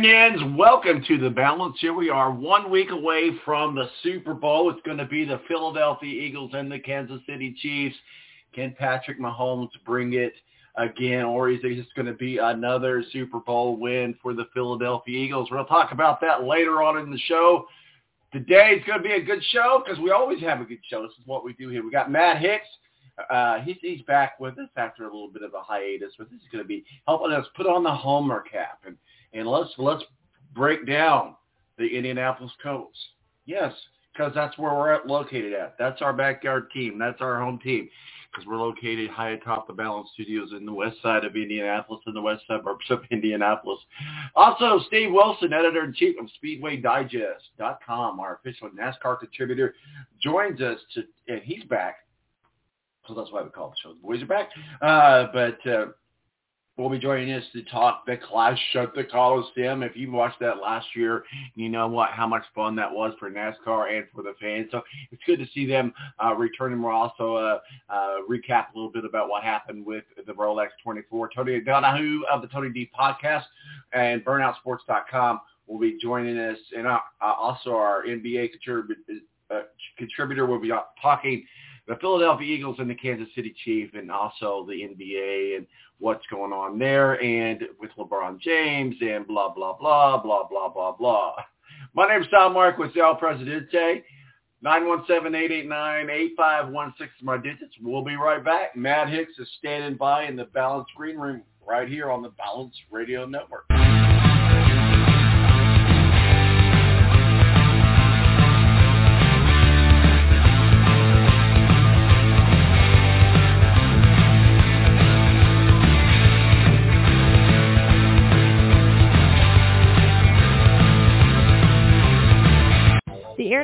minions, welcome to the balance. Here we are one week away from the Super Bowl. It's going to be the Philadelphia Eagles and the Kansas City Chiefs. Can Patrick Mahomes bring it again, or is it just going to be another Super Bowl win for the Philadelphia Eagles? We'll talk about that later on in the show. Today is going to be a good show because we always have a good show. This is what we do here. We got Matt Hicks. Uh, he's, he's back with us after a little bit of a hiatus, but this is going to be helping us put on the Homer cap and, and let's let's break down the Indianapolis Colts. Yes, because that's where we're at, located at. That's our backyard team. That's our home team because we're located high atop the Balance Studios in the west side of Indianapolis, in the west suburbs of Indianapolis. Also, Steve Wilson, editor-in-chief of SpeedwayDigest.com, our official NASCAR contributor, joins us, to, and he's back so that's why we call the show The Boys Are Back. Uh, but uh, will be joining us to talk the Clash at the Coliseum. If you watched that last year, you know what how much fun that was for NASCAR and for the fans. So it's good to see them uh, returning. We'll also uh, uh, recap a little bit about what happened with the Rolex 24. Tony Donahue of the Tony D Podcast and BurnoutSports.com will be joining us, and uh, also our NBA contributor, uh, contributor will be talking the Philadelphia Eagles and the Kansas City Chiefs and also the NBA and what's going on there and with LeBron James and blah, blah, blah, blah, blah, blah, blah. My name is Tom Mark with El Presidente. 917-889-8516 is my digits. We'll be right back. Matt Hicks is standing by in the Balance Green Room right here on the Balance Radio Network.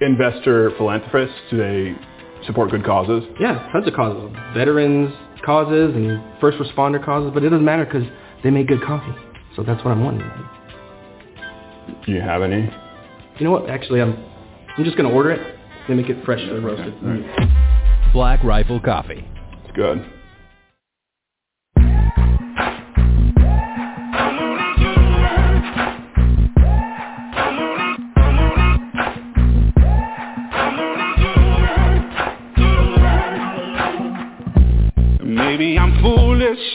investor philanthropists? Do they support good causes? Yeah, tons of causes. Veterans causes and first responder causes, but it doesn't matter because they make good coffee. So that's what I'm wanting. Do you have any? You know what? Actually, I'm I'm just gonna order it. They make it fresh and roasted. Black Rifle Coffee. It's good.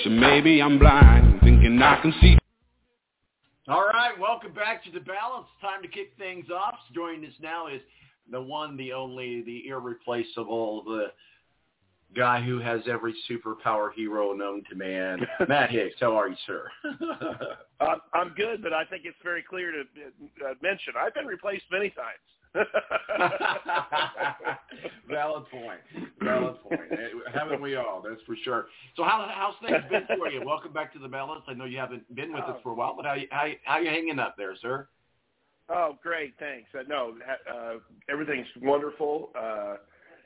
Foolish, maybe I'm blind, thinking I can see. All right, welcome back to the balance. Time to kick things off. Joining us now is the one, the only, the irreplaceable, the guy who has every superpower hero known to man. Matt Hicks, how are you, sir? I'm good, but I think it's very clear to uh, mention I've been replaced many times. Valid point. Valid point. Haven't we all? That's for sure. So how how's things been for you? Welcome back to the balance. I know you haven't been with us for a while, but how you how you, how you hanging up there, sir? oh, great, thanks. Uh, no, uh, everything's wonderful. Uh,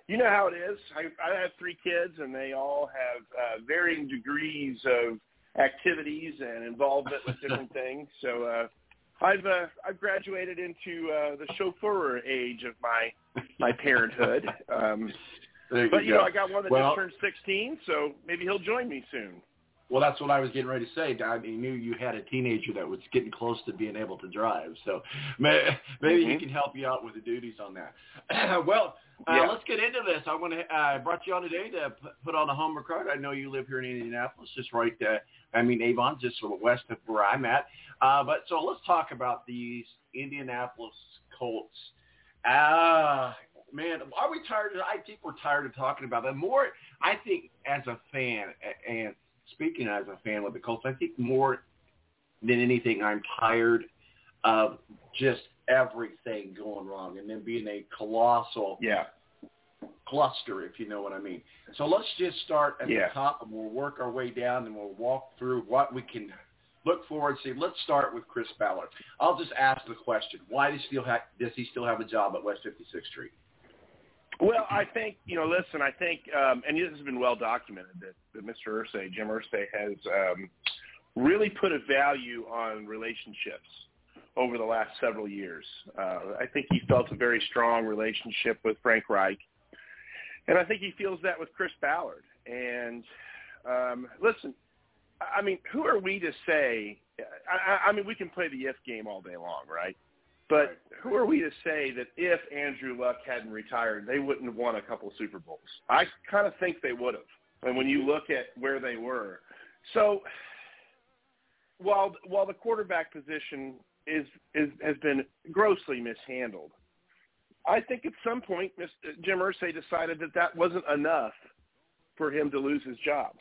you know how it is. I, I have three kids, and they all have uh, varying degrees of activities and involvement with different things. So uh, I've uh, I've graduated into uh, the chauffeur age of my my parenthood. Um, you but you go. know, I got one that Well- just turned 16, so maybe he'll join me soon. Well, that's what I was getting ready to say. I knew you had a teenager that was getting close to being able to drive, so may, maybe he Mhm. can help you out with the duties on that. well, uh, Yeah. let's get into this. I want to. I brought you on today to p- put on a home record. I know you live here in Indianapolis, just right. Uh, I mean, Avon, just sort of west of where I'm at. Uh, but so let's talk about these Indianapolis Colts. Ah, man, are we tired? Of, I think we're tired of talking about that. More, I think, as a fan, and speaking as a fan with the Colts, I think more than anything, I'm tired of just everything going wrong and then being a colossal Yeah. cluster, if you know what I mean. So let's just start at Yeah. the top and we'll work our way down and we'll walk through what we can look forward to. Let's start with Chris Ballard. I'll just ask the question: Why does he still have, does he still have a job at West 56th Street? Well, I think you know. Listen, I think, um, and this has been well documented that, that Mr. Irsay, Jim Irsay, has um, really put a value on relationships over the last several years. Uh, I think he felt a very strong relationship with Frank Reich, and I think he feels that with Chris Ballard. And um, listen, I mean, who are we to say? I I mean, we can play the if game all day long, right? But who are we to say that if Andrew Luck hadn't retired, they wouldn't have won a couple Super Bowls? I kind of think they would have. And when you look at where they were, so while while the quarterback position is is has been grossly mishandled, I think at some point. Jim Irsay decided that that wasn't enough for him to lose his job,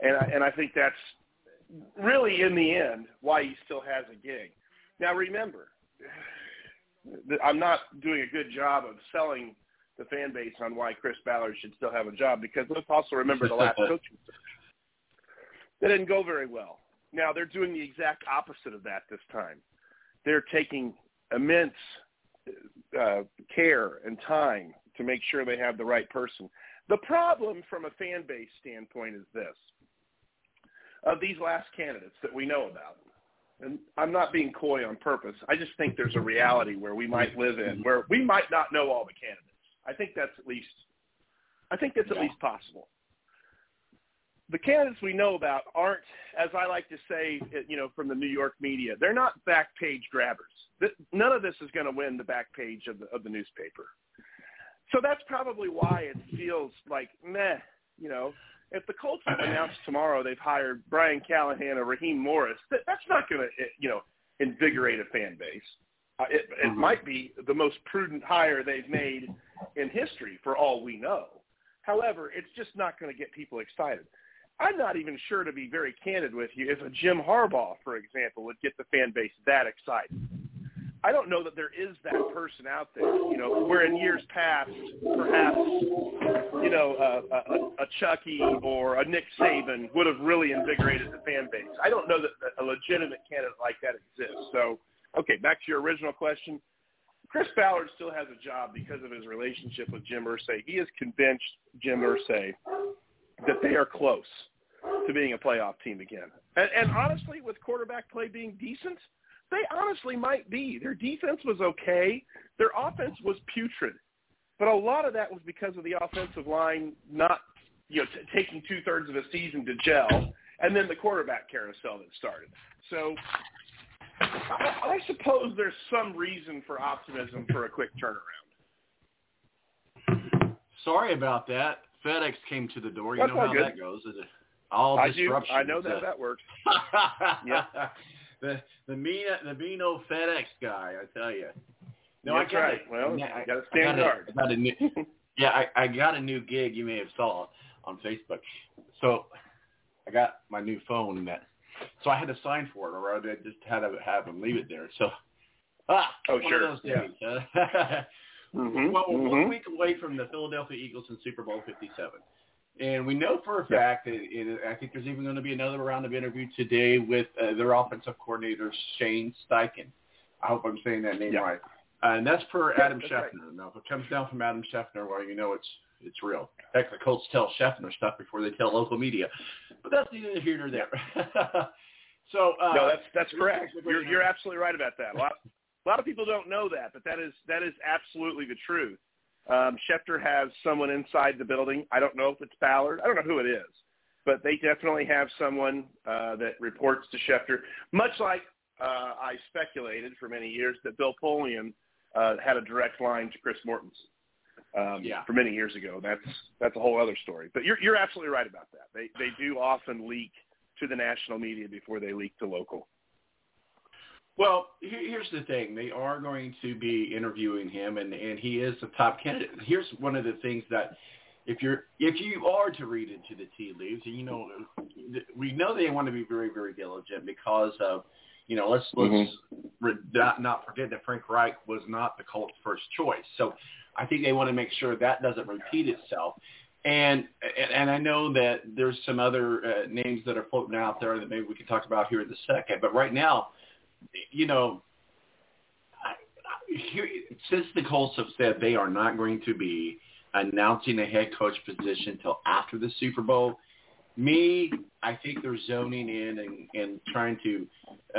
and I, and I think that's really in the end why he still has a gig. Now remember, I'm not doing a good job of selling the fan base on why Chris Ballard should still have a job because let's also remember the last coaching search. That didn't go very well. Now they're doing the exact opposite of that this time. They're taking immense uh, care and time to make sure they have the right person. The problem from a fan base standpoint is this. Of these last candidates that we know about, and I'm not being coy on purpose. I just think there's a reality where we might live in where we might not know all the candidates. I think that's at least I think that's at least possible. The candidates we know about aren't, as I like to say, you know, from the New York media, they're not back page grabbers. None of this is going to win the back page of the of the newspaper. So that's probably why it feels like meh, you know. If the Colts announce tomorrow they've hired Brian Callahan or Raheem Morris, that, that's not going to, you know, invigorate a fan base. Uh, it, it might be the most prudent hire they've made in history, for all we know. However, it's just not going to get people excited. I'm not even sure, to be very candid with you, if a Jim Harbaugh, for example, would get the fan base that excited. I don't know that there is that person out there. You know, where in years past, perhaps, you know, uh, a, a Chucky or a Nick Saban would have really invigorated the fan base. I don't know that a legitimate candidate like that exists. So, okay, back to your original question. Chris Ballard still has a job because of his relationship with Jim Irsay. He has convinced Jim Irsay that they are close to being a playoff team again. And, and honestly, with quarterback play being decent, they honestly might be. Their defense was okay. Their offense was putrid. But a lot of that was because of the offensive line not, you know, t- taking two thirds of a season to gel, and then the quarterback carousel that started. So I, I suppose there's some reason for optimism for a quick turnaround. Sorry about that. FedEx came to the door. You That's know how good. that goes. Is it all I do. I know that that works. yeah. The the mean the mean old FedEx guy, I tell you. No, That's I got right. A, Well, I, I got stand a- guard. I got a new, yeah, I, I got a new gig. You may have saw on Facebook. So I got my new phone and that. So I had to sign for it, or I just had to have them leave it there. So ah, Oh, sure. of those days. huh? Mhm, Well, we're mhm. one week away from the Philadelphia Eagles in Super Bowl 57. And we know for a fact that it, I think there's even going to be another round of interview today with uh, their offensive coordinator, Shane Steichen. I hope I'm saying that name Yeah. right. Uh, and that's per Yeah, Adam that's Schefter. right. Now, if it comes down from Adam Schefter, well, you know it's it's real. Heck, the Colts tell Schefter stuff before they tell local media. But that's neither here nor there. so uh, no, that's that's correct. You're you're absolutely right about that. A lot a lot of people don't know that, but that is that is absolutely the truth. Um, Schefter has someone inside the building. I don't know if it's Ballard. I don't know who it is, but they definitely have someone uh, that reports to Schefter. Much like uh, I speculated for many years that Bill Polian uh, had a direct line to Chris Mortensen's um, Yeah. for many years ago. That's that's a whole other story. But you're you're absolutely right about that. They they do often leak to the national media before they leak to local. Well, here, here's the thing: they are going to be interviewing him, and and he is a top candidate. Here's one of the things that, if you're if you are to read into the tea leaves, and you know, we know they want to be very very diligent because of, you know, let's let's re- not not forget that Frank Reich was not the Colts' first choice. So, I think they want to make sure that doesn't repeat itself. And and, and I know that there's some other uh, names that are floating out there that maybe we can talk about here in a second. But right now you know, since the Colts have said they are not going to be announcing a head coach position until after the Super Bowl, me, I think they're zoning in and, and trying to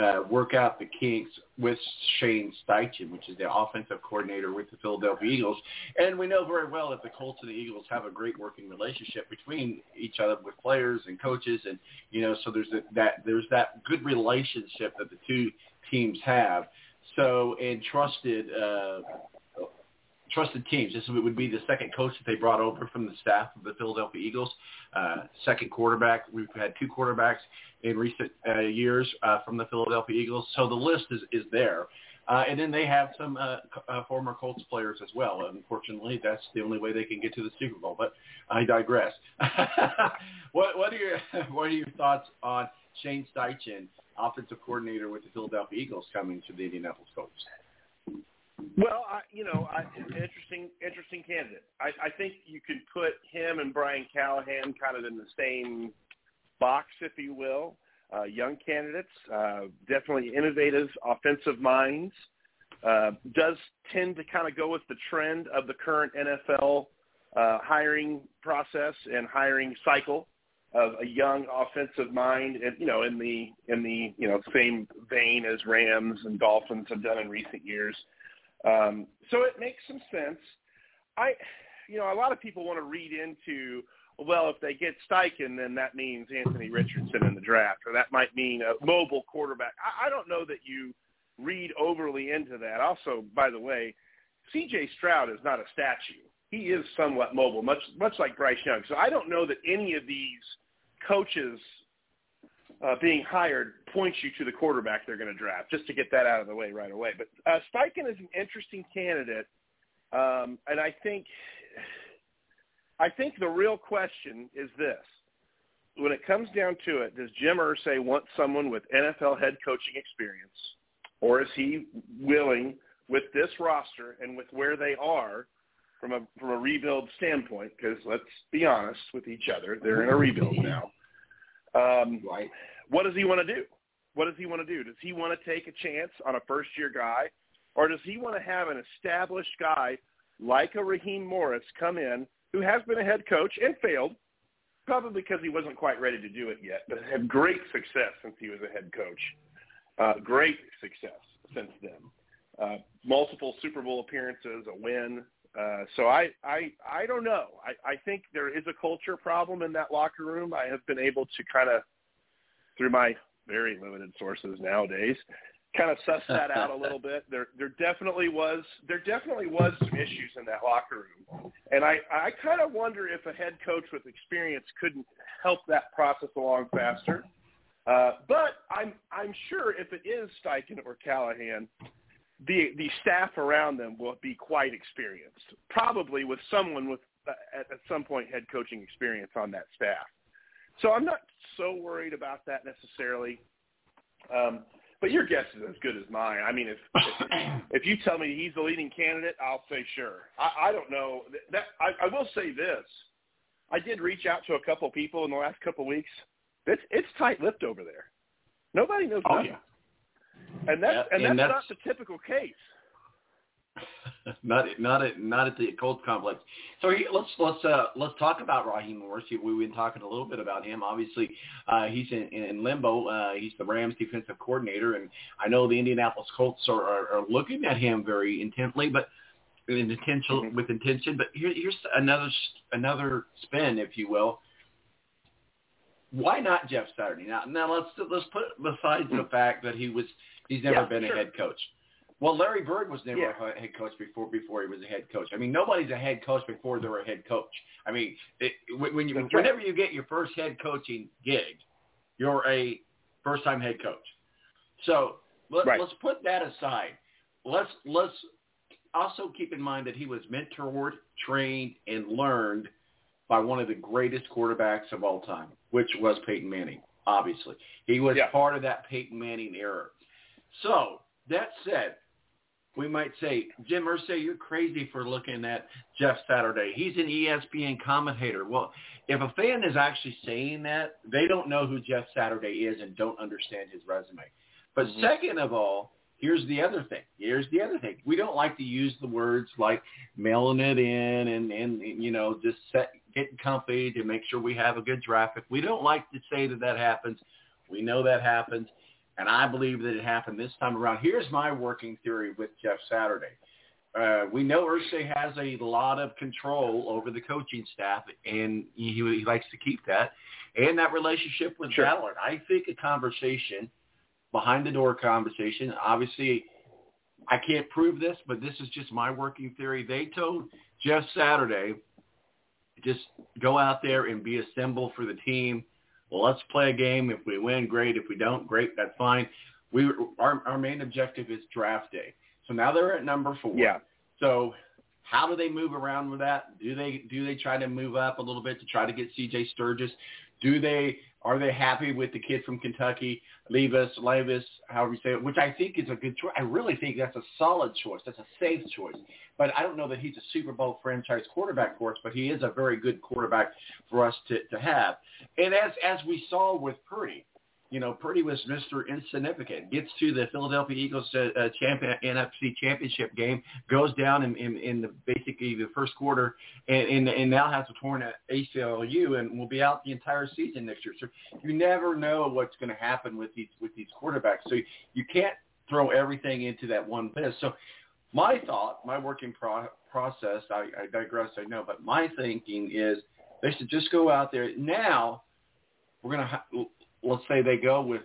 uh, work out the kinks with Shane Steichen, which is the offensive coordinator with the Philadelphia Eagles. And we know very well that the Colts and the Eagles have a great working relationship between each other with players and coaches, and you know, so there's a, that there's that good relationship that the two teams have. So, and trusted uh, trusted teams. This would be the second coach that they brought over from the staff of the Philadelphia Eagles. Uh, second quarterback. We've had two quarterbacks in recent uh, years uh, from the Philadelphia Eagles. So the list is, is there. Uh, and then they have some uh, uh, former Colts players as well. Unfortunately, that's the only way they can get to the Super Bowl. But I digress. what, what are your what are your thoughts on Shane Steichen, offensive coordinator with the Philadelphia Eagles, coming to the Indianapolis Colts? Well, I, you know, I, interesting, interesting candidate. I, I think you could put him and Brian Callahan kind of in the same box, if you will. Uh, young candidates, uh, definitely innovative offensive minds. Uh, does tend to kind of go with the trend of the current NFL uh, hiring process and hiring cycle of a young offensive mind, and you know, in the in the you know same vein as Rams and Dolphins have done in recent years. Um, so it makes some sense. I, you know, a lot of people want to read into, well, if they get Steichen, then that means Anthony Richardson in the draft, or that might mean a mobile quarterback. I, I don't know that you read overly into that. Also, by the way, C.J. Stroud is not a statue. He is somewhat mobile, much much like Bryce Young. So I don't know that any of these coaches uh, being hired points you to the quarterback they're going to draft, just to get that out of the way right away. But uh, Steichen is an interesting candidate, um, and I think I think the real question is this: when it comes down to it, does Jim Irsay want someone with NFL head coaching experience, or is he willing with this roster and with where they are from a from a rebuild standpoint? Because let's be honest with each other, they're in a rebuild now. Um, right. What does he want to do? What does he want to do? Does he want to take a chance on a first year guy, or does he want to have an established guy like a Raheem Morris come in who has been a head coach and failed, probably because he wasn't quite ready to do it yet, but had great success since he was a head coach. Uh, great success since then. Uh, multiple Super Bowl appearances, a win. Uh, so I, I, I don't know. I, I think there is a culture problem in that locker room. I have been able to kind of, through my very limited sources nowadays, kind of suss that out a little bit. There, there definitely was, there definitely was some issues in that locker room, and I, I kind of wonder if a head coach with experience couldn't help that process along faster. Uh, but I'm, I'm sure if it is Steichen or Callahan, the the staff around them will be quite experienced, probably with someone with uh, at, at some point head coaching experience on that staff. So I'm not so worried about that necessarily. Um, but your guess is as good as mine. I mean, if if, if you tell me he's the leading candidate, I'll say sure. I, I don't know that. I, I will say this: I did reach out to a couple people in the last couple of weeks. It's it's tight-lipped over there. Nobody knows oh, nothing. Yeah. And that's and, and that's, that's- not the typical case. not not at not at the Colts complex. So let's let's uh, let's talk about Raheem Morris. We've been talking a little bit about him. Obviously, uh, he's in, in limbo. Uh, he's the Rams defensive coordinator, and I know the Indianapolis Colts are, are, are looking at him very intently, but in intention with intention. But here, here's another another spin, if you will. Why not Jeff Saturday? Now, now let's let's put besides the fact that he was he's never Yeah, been sure. a head coach. Well, Larry Bird was never Yeah. a head coach before before he was a head coach. I mean, nobody's a head coach before they're a head coach. I mean, it, when you That's right. whenever you get your first head coaching gig, you're a first time head coach. So let, Right. let's put that aside. Let's let's also keep in mind that he was mentored, trained, and learned by one of the greatest quarterbacks of all time, which was Peyton Manning. Obviously, he was Yeah. part of that Peyton Manning era. So that said, we might say, Jim Irsay, you're crazy for looking at Jeff Saturday. He's an ESPN commentator. Well, if a fan is actually saying that, they don't know who Jeff Saturday is and don't understand his resume. But Mhm. second of all, here's the other thing. Here's the other thing. We don't like to use the words like mailing it in and, and you know, just set, getting comfy to make sure we have a good traffic. We don't like to say that that happens. We know that happens. And I believe that it happened this time around. Here's my working theory with Jeff Saturday. Uh, we know Irsay has a lot of control over the coaching staff, and he, he likes to keep that. And that relationship with Sure. Ballard. I think a conversation, behind the door conversation, obviously I can't prove this, but this is just my working theory. They told Jeff Saturday, just go out there and be a symbol for the team. Well, let's play a game. If we win, great. If we don't, great. That's fine. We our our main objective is draft day. So now they're at number four. Yeah. So how do they move around with that? Do they do they try to move up a little bit to try to get C.J. Sturgis? Do they are they happy with the kid from Kentucky, Levis, Levis, however you say it? Which I think is a good choice. I really think that's a solid choice. That's a safe choice. But I don't know that he's a Super Bowl franchise quarterback for us, but he is a very good quarterback for us to, to have. And as as we saw with Purdy, you know, Purdy was Mr. Insignificant. Gets to the Philadelphia Eagles uh, uh, champion, NFC championship game, goes down in, in, in the basically the first quarter, and, and and now has a torn ACLU and will be out the entire season next year. So you never know what's going to happen with these with these quarterbacks. So you can't throw everything into that one list. So my thought, my working pro- process, I, I digress, I know, but my thinking is they should just go out there now. We're gonna ha- let's say they go with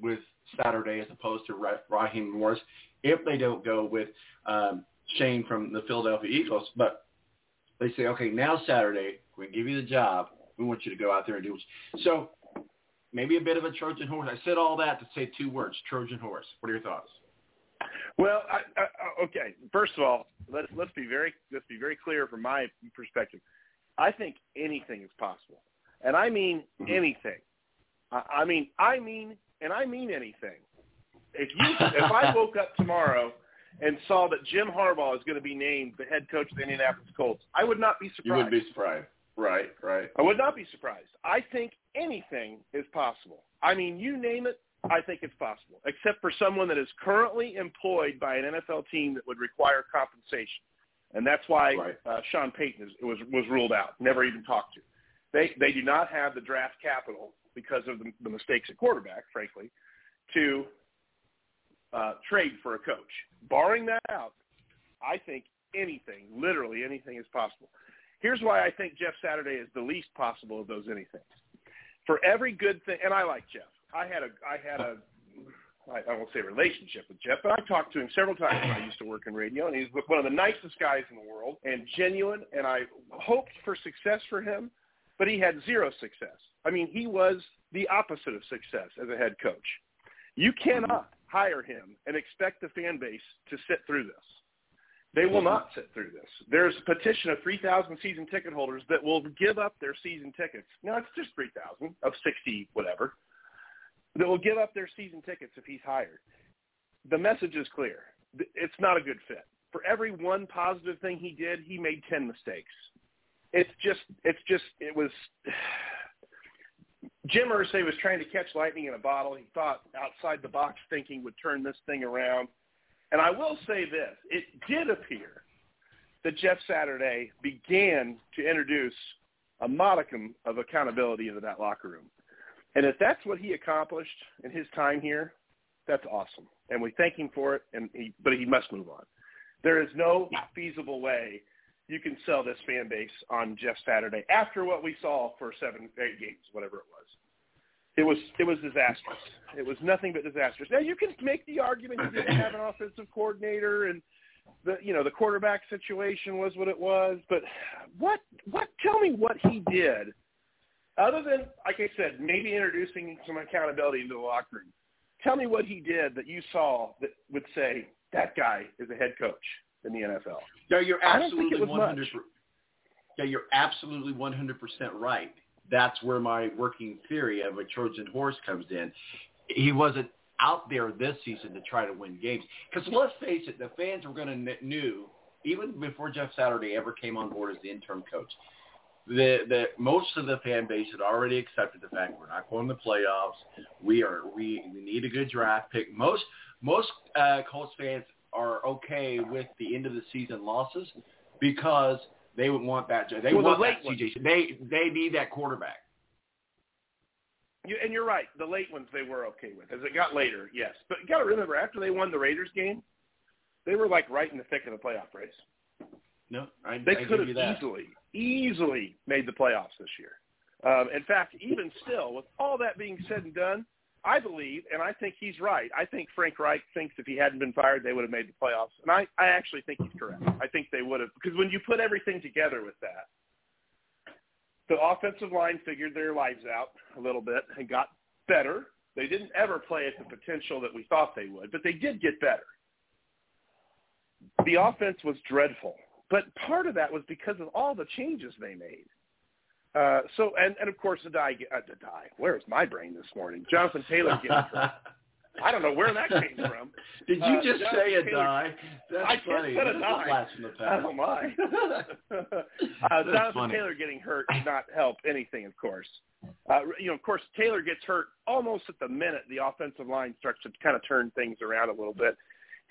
with Saturday as opposed to Ra- Raheem Morris. If they don't go with um, Shane from the Philadelphia Eagles, but they say, okay, now Saturday we give you the job. We want you to go out there and do it. So maybe a bit of a Trojan horse. I said all that to say two words: Trojan horse. What are your thoughts? Well, I, I, okay. First of all, let's let's be very let's be very clear from my perspective. I think anything is possible, and I mean anything. I, I mean I mean and I mean anything. If you if I woke up tomorrow and saw that Jim Harbaugh is going to be named the head coach of the Indianapolis Colts, I would not be surprised. You wouldn't be surprised. Right, right. I would not be surprised. I think anything is possible. I mean, you name it, I think it's possible, except for someone that is currently employed by an NFL team that would require compensation, and that's why Right. uh, Sean Payton is, was was ruled out, never even talked to. They they do not have the draft capital because of the, the mistakes at quarterback, frankly, to uh, trade for a coach. Barring that out, I think anything, literally anything, is possible. Here's why I think Jeff Saturday is the least possible of those anythings. For every good thing, and I like Jeff. I had a, I had a, I I won't say relationship with Jeff, but I talked to him several times when I used to work in radio, and he's one of the nicest guys in the world and genuine. And I hoped for success for him, but he had zero success. I mean, he was the opposite of success as a head coach. You cannot hire him and expect the fan base to sit through this. They will not sit through this. There's a petition of 3,000 season ticket holders that will give up their season tickets. Now, it's just 3,000 of 60 whatever that will give up their season tickets if he's hired. The message is clear. It's not a good fit. For every one positive thing he did, he made 10 mistakes. It's just, it's just, it was, Jim Irsay was trying to catch lightning in a bottle. He thought outside the box thinking would turn this thing around. And I will say this, it did appear that Jeff Saturday began to introduce a modicum of accountability into that locker room. And if that's what he accomplished in his time here, that's awesome. And we thank him for it, and he, but he must move on. There is no feasible way you can sell this fan base on Jeff Saturday after what we saw for seven, eight games, whatever it was. It was it was disastrous. It was nothing but disastrous. Now you can make the argument you didn't have an offensive coordinator and the you know the quarterback situation was what it was, but what what tell me what he did other than like I said maybe introducing some accountability into the locker room. Tell me what he did that you saw that would say that guy is a head coach in the NFL. No, you're I don't think it absolutely was one much. hundred. Yeah, you're absolutely one hundred percent right. That's where my working theory of a Trojan horse comes in. He wasn't out there this season to try to win games. Because let's face it, the fans were going to knew even before Jeff Saturday ever came on board as the interim coach. The the most of the fan base had already accepted the fact we're not going to the playoffs. We are we, we need a good draft pick. Most most uh, Colts fans are okay with the end of the season losses because they would want that. They Well, the want late that CJ. They they need that quarterback. You, and you're right. The late ones they were okay with. As it got later, yes. But you got to remember, after they won the Raiders game, they were like right in the thick of the playoff race. No, I, They I could have easily, easily made the playoffs this year. Um, in fact, even still, with all that being said and done, I believe, and I think he's right. I think Frank Reich thinks if he hadn't been fired, they would have made the playoffs. And I, I actually think he's correct. I think they would have because when you put everything together with that, the offensive line figured their lives out a little bit and got better. They didn't ever play at the potential that we thought they would, but they did get better. The offense was dreadful, but part of that was because of all the changes they made. Uh, so, and, and of course, the die, uh, the die. Where's my brain this morning? Jonathan Taylor getting hurt. I don't know where that came from. Did you Uh, just say a Taylor- die? That's I just funny. said a die. flash from the past. Oh my! uh, Jonathan funny. Taylor getting hurt did not help anything, of course. Uh, you know, of course, Taylor gets hurt almost at the minute the offensive line starts to kind of turn things around a little bit.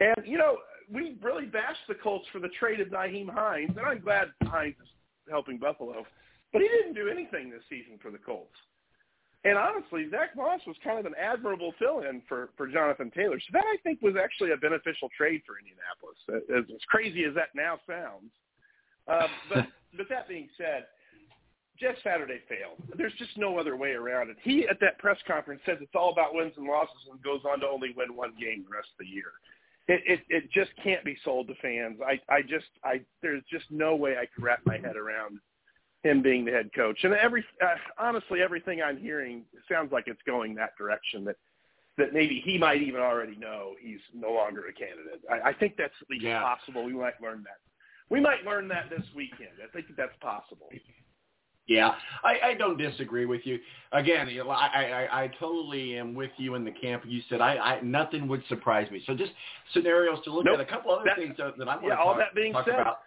And you know, we really bashed the Colts for the trade of Nyheim Hines, and I'm glad Hines is helping Buffalo, but he didn't do anything this season for the Colts. And honestly, Zach Moss was kind of an admirable fill-in for, for Jonathan Taylor. So that I think was actually a beneficial trade for Indianapolis, as, as crazy as that now sounds. Uh, but but that being said, Jeff Saturday failed. There's just no other way around it. He at that press conference says it's all about wins and losses and goes on to only win one game the rest of the year. It it, it just can't be sold to fans. I I just I there's just no way I could wrap my head around him being the head coach. And every uh, honestly, everything I'm hearing sounds like it's going that direction. That that maybe he might even already know he's no longer a candidate. I, I think that's at least Yeah. possible. We might learn that. We might learn that this weekend. I think that that's possible. Yeah, I, I don't disagree with you. Again, I, I, I totally am with you in the camp. You said I, I nothing would surprise me. So just scenarios to look nope. at. A couple other that, things that, that I want yeah, to all that being talk said, about.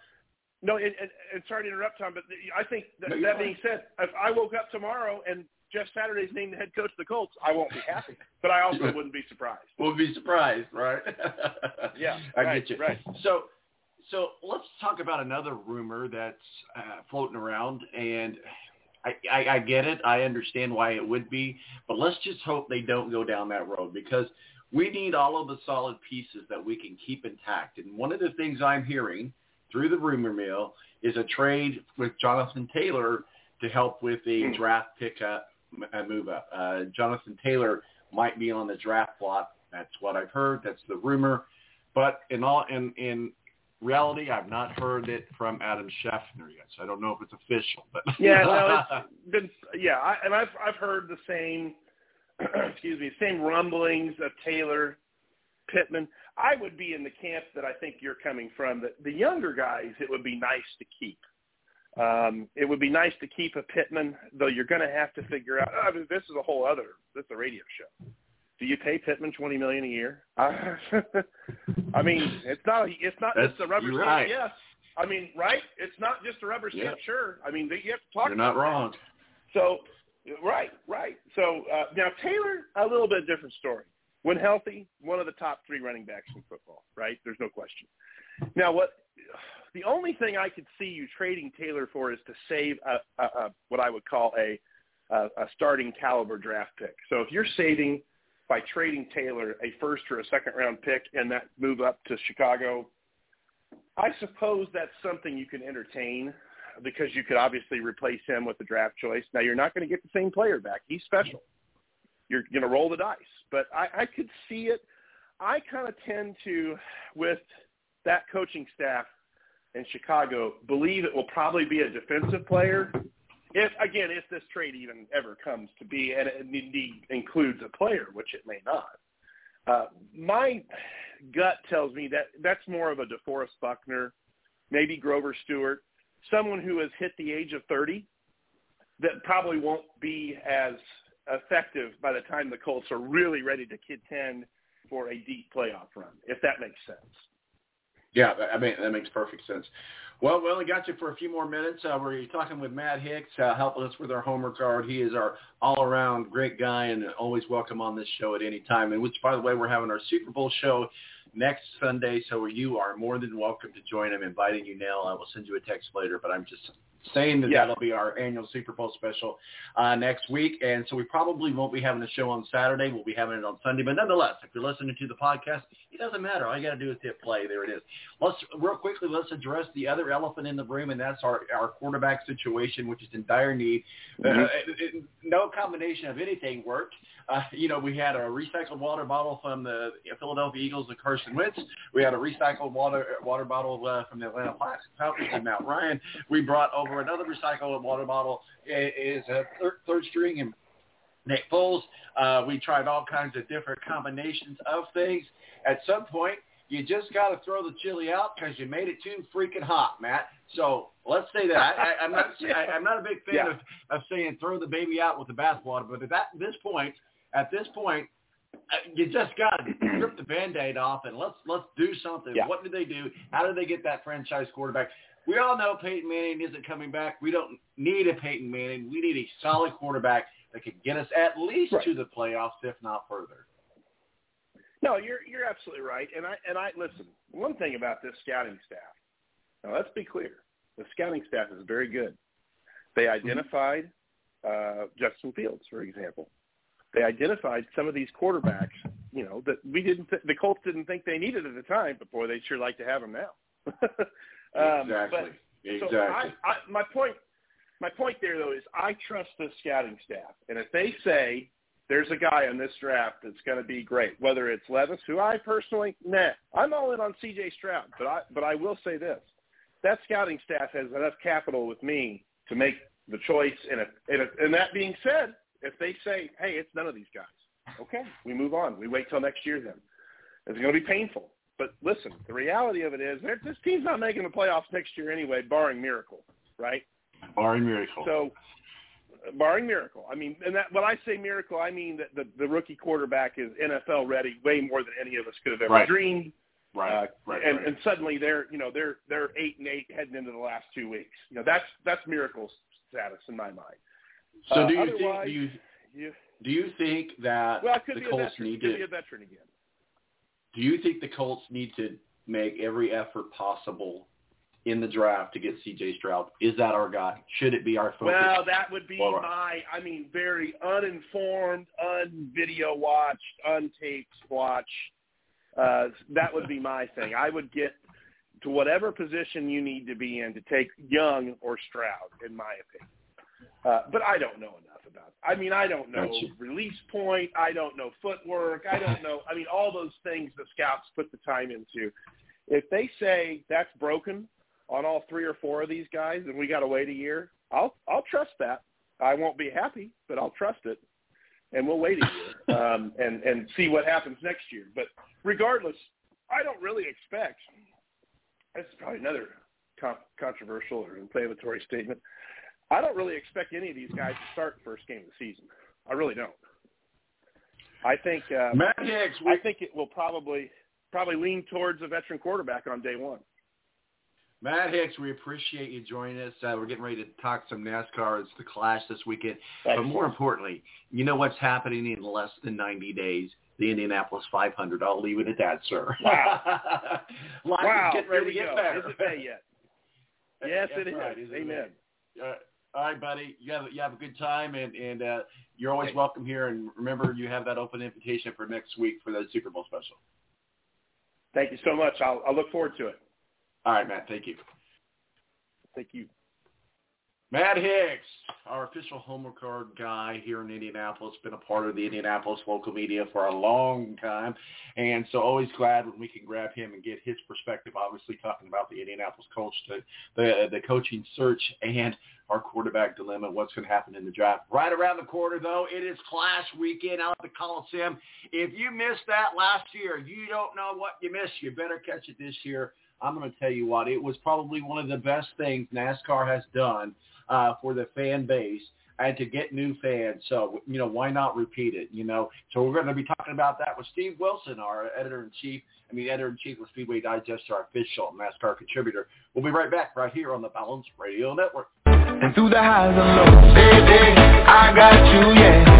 No, and, and, and sorry to interrupt, Tom, but I think that, no, that being said, if I woke up tomorrow and Jeff Saturday's named the head coach of the Colts, I won't be happy, but I also wouldn't be surprised. Would be surprised, right? yeah, I right, get you. Right. So, so let's talk about another rumor that's uh, floating around, and I, I, I get it. I understand why it would be, but let's just hope they don't go down that road because we need all of the solid pieces that we can keep intact. And one of the things I'm hearing through the rumor mill is a trade with Jonathan Taylor to help with a Hmm. draft pick up, uh, move up. Uh, Jonathan Taylor might be on the draft plot. That's what I've heard. That's the rumor. But in all in in reality, I've not heard it from Adam Schefter yet, so I don't know if it's official. But Yeah, no, it's been yeah, I, and I've I've heard the same, excuse me, same rumblings of Taylor, Pittman. I would be in the camp that I think you're coming from. That the younger guys, it would be nice to keep. Um, it would be nice to keep a Pittman, though you're going to have to figure out. I mean, this is a whole other. This is a radio show. Do you pay Pittman twenty million a year? Uh, I mean, it's not. It's not That's- just a rubber stamp. right. Yes. I mean, right? It's not just a rubber stamp. Yeah. Sure. I mean, you have to talk. You're not that. wrong. So, right, right. So uh, now Taylor, a little bit different story. When healthy, one of the top three running backs in football. Right? There's no question. Now, what the only thing I could see you trading Taylor for is to save a, a, a what I would call a, a a starting caliber draft pick. So if you're saving by trading Taylor a first or a second round pick and that move up to Chicago, I suppose that's something you can entertain because you could obviously replace him with a draft choice. Now you're not going to get the same player back. He's special. You're going to roll the dice, but I, I could see it. I kind of tend to, with that coaching staff in Chicago, believe it will probably be a defensive player. If again, if this trade even ever comes to be, and it indeed includes a player, which it may not. Uh, my gut tells me that that's more of a DeForest Buckner, maybe Grover Stewart, someone who has hit the age of 30 that probably won't be as effective by the time the Colts are really ready to contend for a deep playoff run, if that makes sense. Yeah, I mean that makes perfect sense. Well, we only got you for a few more minutes. Uh, we're talking with Matt Hicks, uh, helping us with our homework card. He is our all-around great guy and always welcome on this show at any time. And which, by the way, we're having our Super Bowl show next Sunday, so you are more than welcome to join. I'm inviting you now. I will send you a text later, but I'm just saying that Yeah. that'll be our annual Super Bowl special uh, next week. And so we probably won't be having a show on Saturday. We'll be having it on Sunday. But nonetheless, if you're listening to the podcast, it doesn't matter. All you got to do is hit play. There it is. Let's real quickly. Let's address the other elephant in the room, and that's our our quarterback situation, which is in dire need. Mhm. Uh, it- it- no combination of anything worked. Uh, you know, we had a recycled water bottle from the Philadelphia Eagles and Carson Wentz. We had a recycled water water bottle uh, from the Atlanta Falcons and Matt Ryan. We brought over another recycled water bottle. Is a third, third string and Nick Foles. Uh, we tried all kinds of different combinations of things. At some point, you just got to throw the chili out because you made it too freaking hot, Matt. So let's say that. I, I'm not. I, I'm not a big fan Yeah. of, of saying throw the baby out with the bathwater. But at that this point, at this point, uh, you just got to rip the band-aid off and let's let's do something. Yeah. What do they do? How do they get that franchise quarterback? We all know Peyton Manning isn't coming back. We don't need a Peyton Manning. We need a solid quarterback that could get us at least Right. to the playoffs, if not further. No, you're you're absolutely right. And I and I listen. One thing about this scouting staff. Now let's be clear. The scouting staff is very good. They identified uh, Justin Fields, for example. They identified some of these quarterbacks, you know, that we didn't. Th- the Colts didn't think they needed at the time, but boy, they sure like to have them now. um, exactly. But, exactly. so I, I, my point, my point there though is I trust the scouting staff, and if they say there's a guy on this draft that's going to be great, whether it's Levis, who I personally, nah, I'm all in on C.J. Stroud, but I, but I will say this: that scouting staff has enough capital with me to make the choice. And if, and, if, and that being said, if they say, hey, it's none of these guys, okay, we move on. We wait till next year then. It's going to be painful. But listen, the reality of it is this team's not making the playoffs next year anyway, barring miracle, right? barring miracle. So, barring miracle, I mean, and that when I say miracle, I mean that the, the rookie quarterback is NFL ready, way more than any of us could have ever Right. dreamed. Right, Uh, right, and, right. and suddenly they're you know they're they're eight and eight heading into the last two weeks. You know that's that's miracle status in my mind. So Uh, do you think do you you- do you think that well, it could the be a Colts veteran. need to be a veteran again. Do you think the Colts need to make every effort possible in the draft to get CJ Stroud? Is that our guy? Should it be our focus? Well, that would be Well, my, I mean, very uninformed, unvideo watched, untaped watch. Uh, that would be my thing. I would get to whatever position you need to be in to take Young or Stroud, in my opinion. Uh, but I don't know enough about. I mean, I don't know Gotcha. release point. I don't know footwork. I don't know. I mean, all those things the scouts put the time into. If they say that's broken on all three or four of these guys, and we got to wait a year, I'll I'll trust that. I won't be happy, but I'll trust it, and we'll wait a year um, and and see what happens next year. But regardless, I don't really expect. This is probably another con- controversial or inflammatory statement. I don't really expect any of these guys to start the first game of the season. I really don't. I think uh, Matt Hicks, I think it will probably probably lean towards a veteran quarterback on day one. Matt Hicks, we appreciate you joining us. Uh, we're getting ready to talk some NASCAR. It's the Clash this weekend. But more importantly, you know what's happening in less than 90 days? The Indianapolis 500. I'll leave it at that, sir. Wow. Life wow, is getting here ready we to get go. better. Is it May yet? Yes, That's it is. right, isn't it? Amen. Uh, all right, buddy. You have you have a good time, and and uh, you're always welcome here. And remember, you have that open invitation for next week for the Super Bowl special. Thank you so much. I'll, I'll look forward to it. All right, Matt. Thank you. Thank you. Matt Hicks, our official homework card guy here in Indianapolis, been a part of the Indianapolis local media for a long time, and so always glad when we can grab him and get his perspective. Obviously, talking about the Indianapolis coach, the the, the coaching search, and our quarterback dilemma. What's going to happen in the draft? Right around the corner, though, it is Clash Weekend out at the Coliseum. If you missed that last year, you don't know what you missed. You better catch it this year. I'm going to tell you what, it was probably one of the best things NASCAR has done uh, for the fan base and to get new fans. So, you know, why not repeat it, you know? So we're going to be talking about that with Steve Wilson, our editor-in-chief, I mean, editor-in-chief of Speedway Digest, our official NASCAR contributor. We'll be right back right here on the Balance Radio Network. And through the highs and lows, baby, I got you, yeah.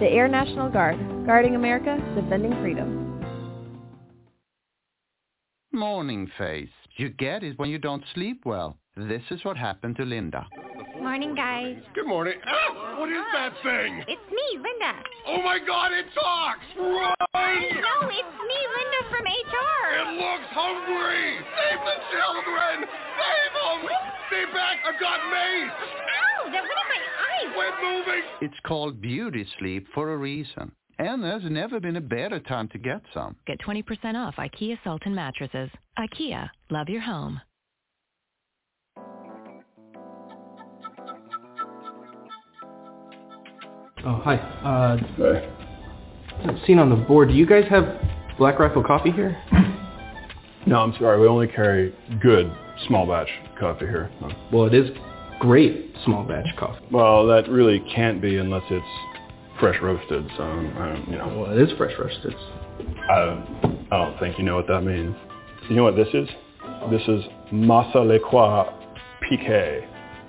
The Air National Guard, guarding America, defending freedom. Morning face. You get it when you don't sleep well. This is what happened to Linda. Morning, guys. Good morning. Ah, what is that thing? It's me, Linda. Oh my God, it talks! Run! No, it's me, Linda from HR. It looks hungry! Save the children! Save them! Stay back! I've got mace! Ow, that went in my eye. Quit moving! It's called beauty sleep for a reason. And there's never been a better time to get some. Get 20% off IKEA Sultan mattresses. IKEA, love your home. Oh, hi. Uh, seen on the board, do you guys have Black Rifle coffee here? No, I'm sorry. We only carry good small batch coffee here. Well, it is great small batch coffee. Well, that really can't be unless it's fresh roasted. So, um, you know. Well, it is fresh roasted. I, I don't think you know what that means. You know what this is? This is Masa Lekwa Pique,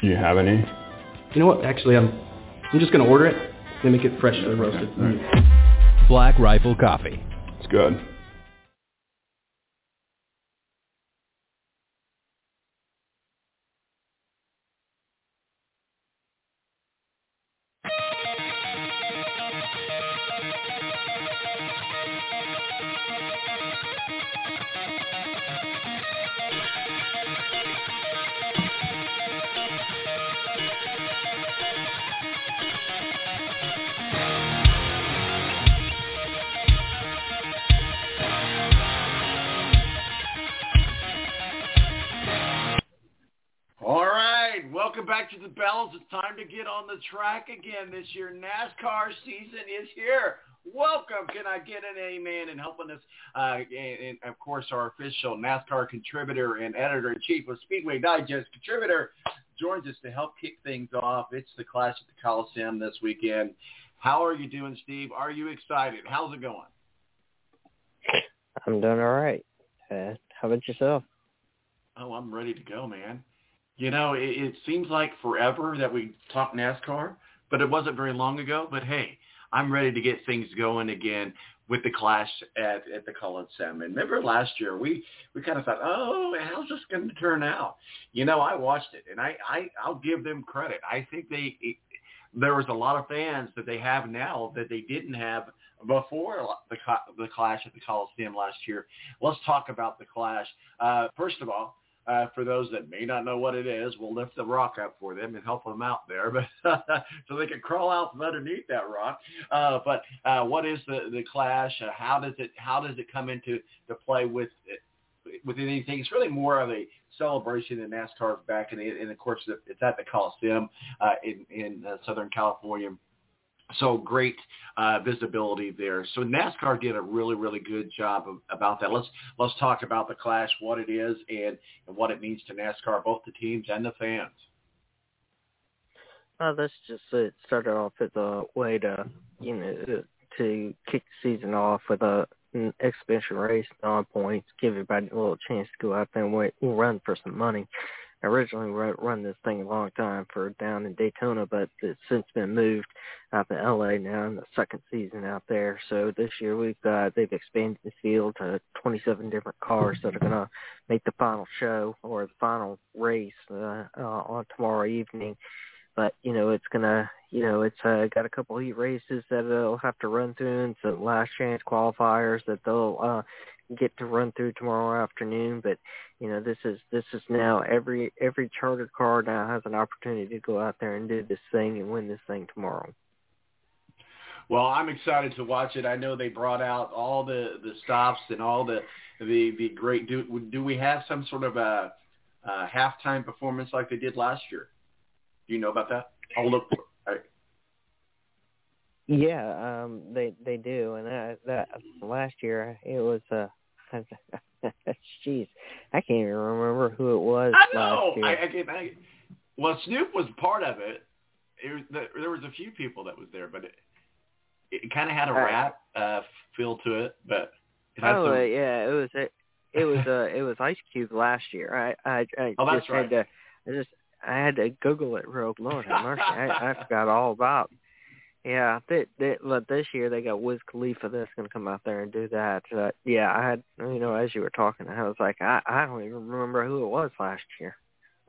Do you have any? You know what? Actually, I'm I'm just gonna order it. They make it freshly roasted. Black Rifle Coffee. It's good. Back to the bells. It's time to get on the track again this year. NASCAR season is here. Welcome. Can I get an amen? And helping us, uh, and, and of course, our official NASCAR contributor and editor-in-chief of Speedway Digest contributor joins us to help kick things off. It's the Clash at the Coliseum this weekend. How are you doing, Steve? Are you excited? How's it going? I'm doing all right. Uh, how about yourself? Oh, I'm ready to go, man. You know, it, it seems like forever that we talked NASCAR, but it wasn't very long ago. But hey, I'm ready to get things going again with the clash at, at the Coliseum. And remember last year, we, we kind of thought, oh, how's this going to turn out? You know, I watched it, and I, I, I'll give them credit. I think they it, there was a lot of fans that they have now that they didn't have before the, the clash at the Coliseum last year. Let's talk about the clash. Uh, first of all, uh, for those that may not know what it is, we'll lift the rock up for them and help them out there, but so they can crawl out from underneath that rock. Uh, but uh, what is the the clash? Uh, how does it how does it come into to play with with anything? It's really more of a celebration in NASCAR back in, and of course it's at the Coliseum uh, in in uh, Southern California. So great uh, visibility there. So NASCAR did a really, really good job of, about that. Let's let's talk about the clash, what it is, and, and what it means to NASCAR, both the teams and the fans. Uh, that's just it. Started off as a way to, you know, to kick the season off with a an exhibition race, non points, give everybody a little chance to go out there and wait, run for some money originally run this thing a long time for down in Daytona, but it's since been moved out to LA now in the second season out there. So this year we've got they've expanded the field to 27 different cars that are going to make the final show or the final race uh, uh, on tomorrow evening. But you know it's gonna, you know it's uh, got a couple heat races that they'll have to run through, and some last chance qualifiers that they'll uh, get to run through tomorrow afternoon. But you know, this is this is now every every chartered car now has an opportunity to go out there and do this thing and win this thing tomorrow. Well, I'm excited to watch it. I know they brought out all the the stops and all the the the great. Do do we have some sort of a, a halftime performance like they did last year? Do you know about that? I'll look. For it. Yeah, um, they they do, and that, that last year it was uh, jeez, I can't even remember who it was. I know. I, I, I well, Snoop was part of it. it was, there was a few people that was there, but it, it kind of had a rap uh, feel to it. But it had oh some, uh, yeah, it was it, it was uh it was Ice Cube last year. I I, I Oh, just right. had to I just I had to Google it real Lord have mercy. I, I forgot all about. Yeah, they, they, look, this year they got Wiz Khalifa that's to come out there and do that. Uh, yeah, I had, you know, as you were talking, I was like, I, I don't even remember who it was last year.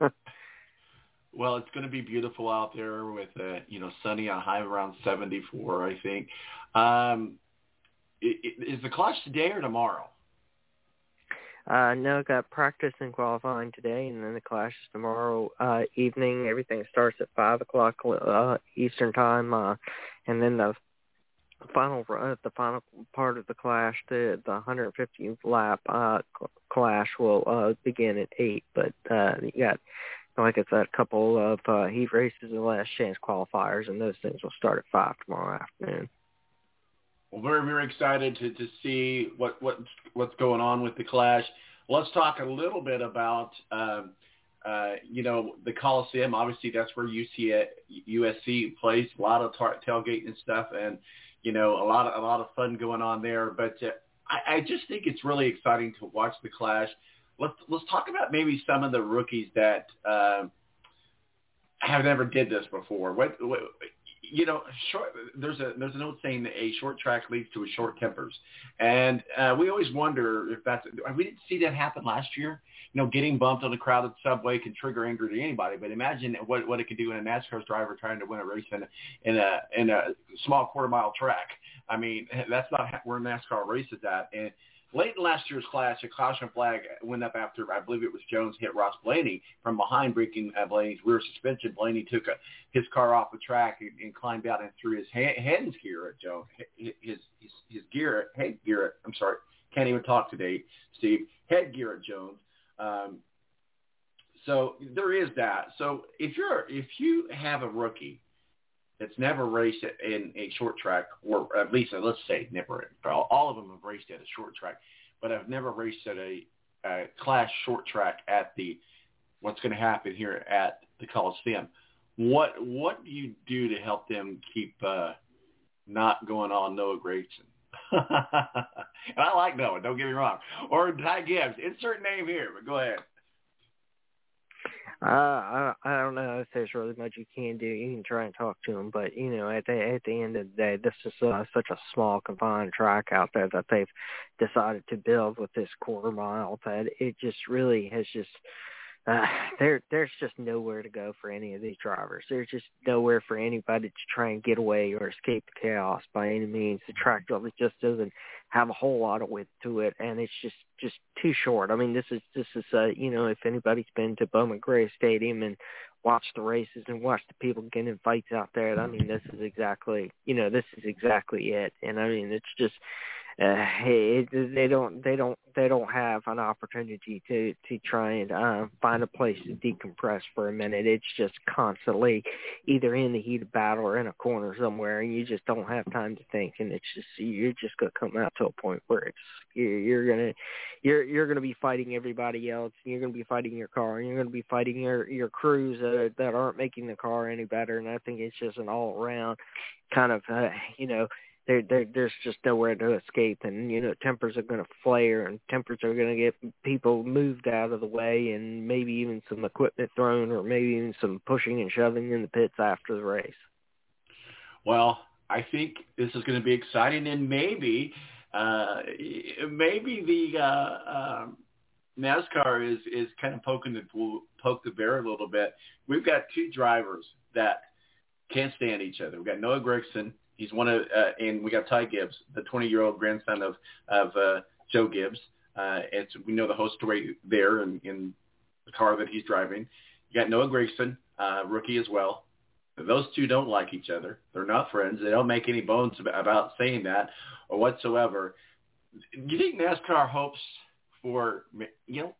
well, it's to be beautiful out there with uh, you know sunny, a high around 74, I think. Um, i- i- is the clash today or tomorrow? Uh, no, got practice and qualifying today, and then the clash is tomorrow uh, evening. Everything starts at five o'clock uh, Eastern time, uh, and then the final uh, the final part of the clash, the the 150th lap uh, clash will uh, begin at eight. But uh, you got, like I said, a couple of uh, heat races and last chance qualifiers, and those things will start at five tomorrow afternoon. Well, very very excited to to see what what what's going on with the clash. Let's talk a little bit about. Um, uh, you know, the Coliseum, obviously that's where UC, USC plays, a lot of tar- tailgate and stuff. And, you know, a lot of, a lot of fun going on there. But uh, I, I just think it's really exciting to watch the Clash. Let's, let's talk about maybe some of the rookies that uh, have never did this before. What, what you know, short, there's a there's an old saying that a short track leads to a short tempers, and uh, we always wonder if that's we didn't see that happen last year. You know, getting bumped on a crowded subway can trigger anger to anybody, but imagine what what it could do in a NASCAR driver trying to win a race in a in a in a small quarter mile track. I mean, that's not where NASCAR races at, and Late in last year's clash, a caution flag went up after I believe it was Jones hit Ross Blaney from behind, breaking uh, Blaney's rear suspension. Blaney took a, his car off the track and, and climbed out and threw his hand, hands gear at Jones. His his his gear head gear. I'm sorry, can't even talk today, Steve. Head gear at Jones. Um, so there is that. So if you're if you have a rookie that's never raced in a short track, or at least uh, let's say never. All of them have raced at a short track, but I've never raced at a, a class short track at the what's going to happen here at the Coliseum. What what do you do to help them keep uh, not going on Noah Gragson? and I like Noah, don't get me wrong. Or Ty Gibbs. Insert name here, but go ahead. I I don't know if there's really much you can do. You can try and talk to them, but you know, at the at the end of the day, this is uh, such a small confined track out there that they've decided to build with this quarter mile that it just really has just uh, there there's just nowhere to go for any of these drivers. There's just nowhere for anybody to try and get away or escape the chaos by any means. The track just doesn't have a whole lot of width to it, and it's just just too short. I mean, this is this is uh, you know if anybody's been to Bowman Gray Stadium and watched the races and watched the people getting in fights out there, I mean, this is exactly you know this is exactly it. And I mean, it's just uh, it, they don't they don't they don't have an opportunity to to try and uh, find a place to decompress for a minute. It's just constantly either in the heat of battle or in a corner somewhere, and you just don't have time to think. And it's just you're just gonna come out to a point where it's you're, you're gonna you're you're gonna be fighting everybody else. And you're gonna be fighting your car, and you're gonna be fighting your your crews that that aren't making the car any better. And I think it's just an all around kind of uh, you know there, there there's just nowhere to escape and you know tempers are going to flare and tempers are going to get people moved out of the way and maybe even some equipment thrown or maybe even some pushing and shoving in the pits after the race well i think this is going to be exciting and maybe uh maybe the uh um NASCAR is is kind of poking the poke the bear a little bit. We've got two drivers that can't stand each other. We've got Noah Gragson He's one of, uh, and we got Ty Gibbs, the 20-year-old grandson of of uh, Joe Gibbs. Uh, we know the whole story there in, in the car that he's driving. You got Noah Gragson, uh, rookie as well. Those two don't like each other. They're not friends. They don't make any bones about saying that or whatsoever. Do you think NASCAR hopes for you know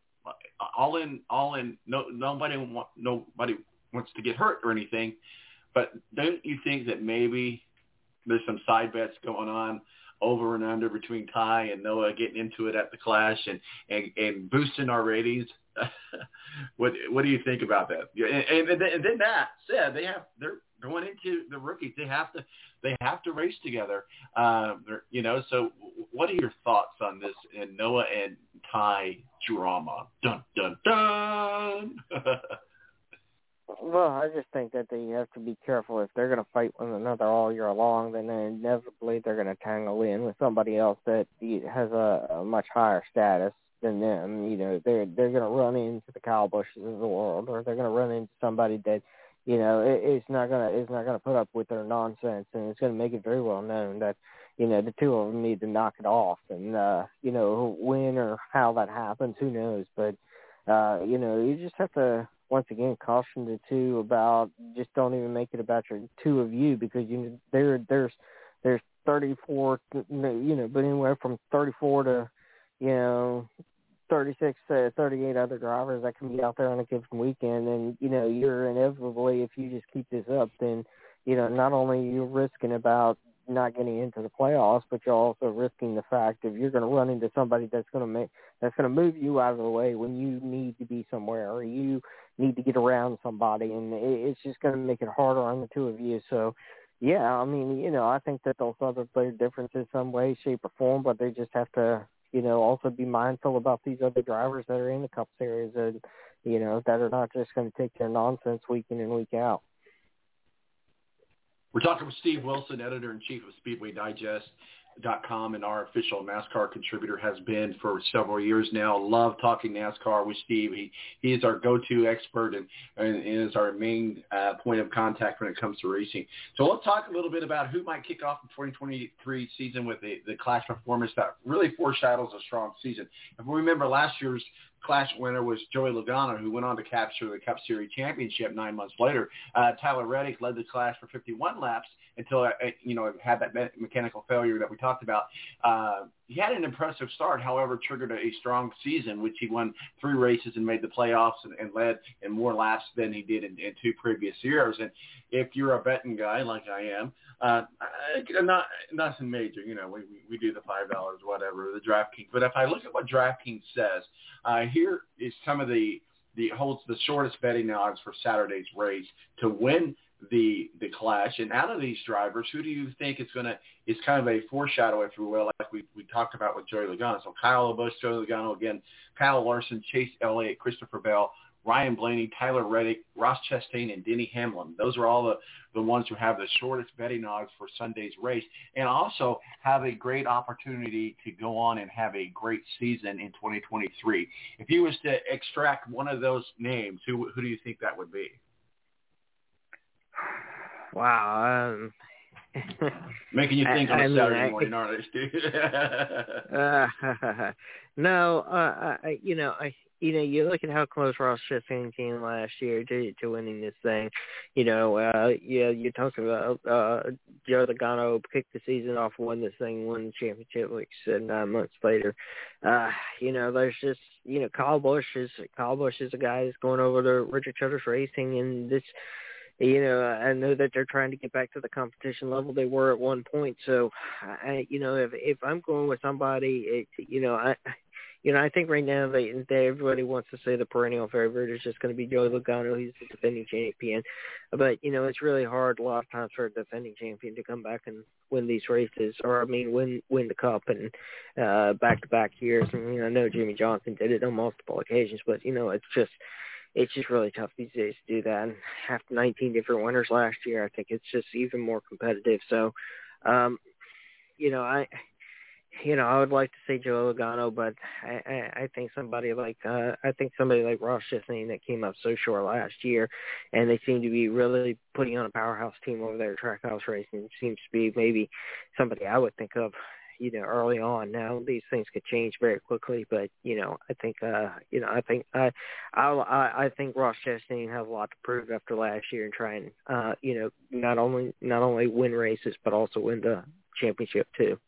all in all in no nobody want, nobody wants to get hurt or anything, but don't you think that maybe there's some side bets going on over and under between Ty and Noah getting into it at the Clash and and, and boosting our ratings. what what do you think about that? And, and, and then that said, they have they're going into the rookies. They have to they have to race together. Um, you know, so what are your thoughts on this and Noah and Ty drama? Dun dun dun. Well, I just think that they have to be careful if they're going to fight one another all year long. Then inevitably they're going to tangle in with somebody else that has a, a much higher status than them. You know, they're they're going to run into the Kyle Busches of the world, or they're going to run into somebody that you know, it, it's not gonna it's not gonna put up with their nonsense, and it's gonna make it very well known that you know the two of them need to knock it off, and uh, you know when or how that happens, who knows? But uh, you know, you just have to once again caution the two about just don't even make it about your two of you because you there there's there's 34 you know but anywhere from 34 to you know 36 to 38 other drivers that can be out there on a given weekend. And you know you're inevitably if you just keep this up then you know not only are you risking about not getting into the playoffs but you're also risking the fact if you're going to run into somebody that's going to make that's going to move you out of the way when you need to be somewhere or you need to get around somebody and it's just going to make it harder on the two of you so yeah i mean you know i think that they'll celebrate differences some way shape or form but they just have to you know, also be mindful about these other drivers that are in the Cup Series and, you know, that are not just going to take their nonsense week in and week out. We're talking with Steve Wilson, editor-in-chief of Speedway Digest dot com and our official NASCAR contributor has been for several years now. Love talking NASCAR with Steve. He he is our go-to expert and, and is our main uh, point of contact when it comes to racing. So let's talk a little bit about who might kick off the 2023 season with the, the Clash performance that really foreshadows a strong season. If we remember last year's Clash winner was Joey Logano, who went on to capture the Cup Series championship nine months later. Uh, Tyler Reddick led the Clash for 51 laps until you know had that me- mechanical failure that we talked about. Uh, he had an impressive start, however, triggered a, a strong season, which he won three races and made the playoffs and, and led in more laps than he did in, in two previous years. And if you're a betting guy like I am, uh, not nothing major, you know, we, we, we do the five dollars, whatever, the DraftKings. But if I look at what DraftKings says, uh, here is some of the the holds the shortest betting odds for Saturday's race to win the the clash. And out of these drivers, who do you think is going to is kind of a foreshadow, if you will, like we we talked about with Joey Logano. So Kyle Busch, Joey Logano again, Kyle Larson, Chase Elliott, Christopher Bell, Ryan Blaney, Tyler Reddick, Ross Chastain, and Denny Hamlin. Those are all the, the ones who have the shortest betting odds for Sunday's race and also have a great opportunity to go on and have a great season in 2023. If you was to extract one of those names, who, who do you think that would be? Wow. Um, Making you think on a Saturday I, morning, aren't they? uh, no, uh, I, you know, I, you know, you look at how close Ross Chastain came last year to to winning this thing. You know, uh, yeah, you're talking about uh, Joe Logano kicked the season off, won this thing, won the championship, like said nine months later. Uh, you know, there's just you know, Kyle Busch is Kyle Busch is a guy that's going over to Richard Childress Racing, and this you know, I know that they're trying to get back to the competition level they were at one point. So, I, you know, if if I'm going with somebody, it, you know, I, you know, I think right now they, they everybody wants to say the perennial favorite is just going to be Joey Logano. He's the defending champion, but you know, it's really hard a lot of times for a defending champion to come back and win these races, or I mean, win win the cup and uh back to back years. I mean, I know Jimmie Johnson did it on multiple occasions, but you know, it's just it's just really tough these days to do that. And after 19 different winners last year, I think it's just even more competitive. So, um, you know, I, you know, I would like to say Joe Logano, but I, I, I think somebody like, uh, I think somebody like Ross Chastain that came up so short last year, and they seem to be really putting on a powerhouse team over there at Trackhouse Racing. Seems to be maybe somebody I would think of you know, early on. Now these things could change very quickly, but you know, I think, uh, you know, I think I, I, I think Ross Chastain has a lot to prove after last year and try and, uh, you know, not only not only win races but also win the championship too.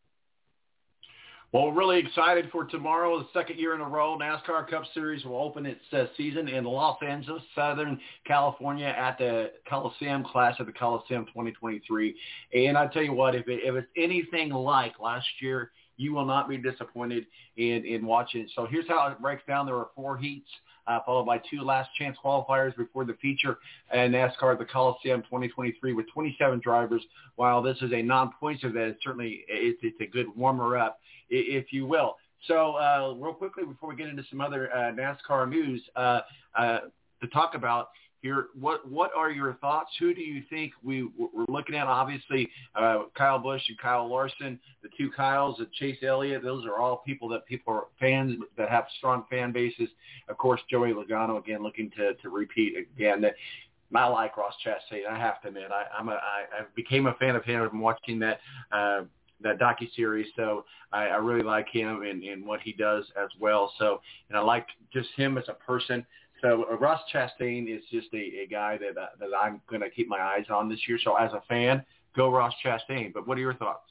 Well, we're really excited for tomorrow. The second year in a row, NASCAR Cup Series will open its uh, season in Los Angeles, Southern California, at the Coliseum Clash of the Coliseum 2023. And I tell you what, if, it, if it's anything like last year, you will not be disappointed in, in watching. So here's how it breaks down. There are four heats. Uh, followed by two last chance qualifiers before the feature and NASCAR the Coliseum 2023 with 27 drivers. While this is a non-points event, certainly it's, it's a good warmer up if you will. So uh, real quickly before we get into some other uh, NASCAR news uh, uh, to talk about here, what what are your thoughts? Who do you think we we're looking at? Obviously, uh, Kyle Busch and Kyle Larson, the two Kyles, and Chase Elliott. Those are all people that people are fans that have strong fan bases. Of course, Joey Logano again looking to to repeat again. That, I like Ross Chastain. I have to admit, I, I'm a, I, I became a fan of him from watching that uh, that docu series. So I, I really like him and, and what he does as well. So and I like just him as a person. So uh, Ross Chastain is just a, a guy that uh, that I'm going to keep my eyes on this year. So as a fan, go Ross Chastain. But what are your thoughts?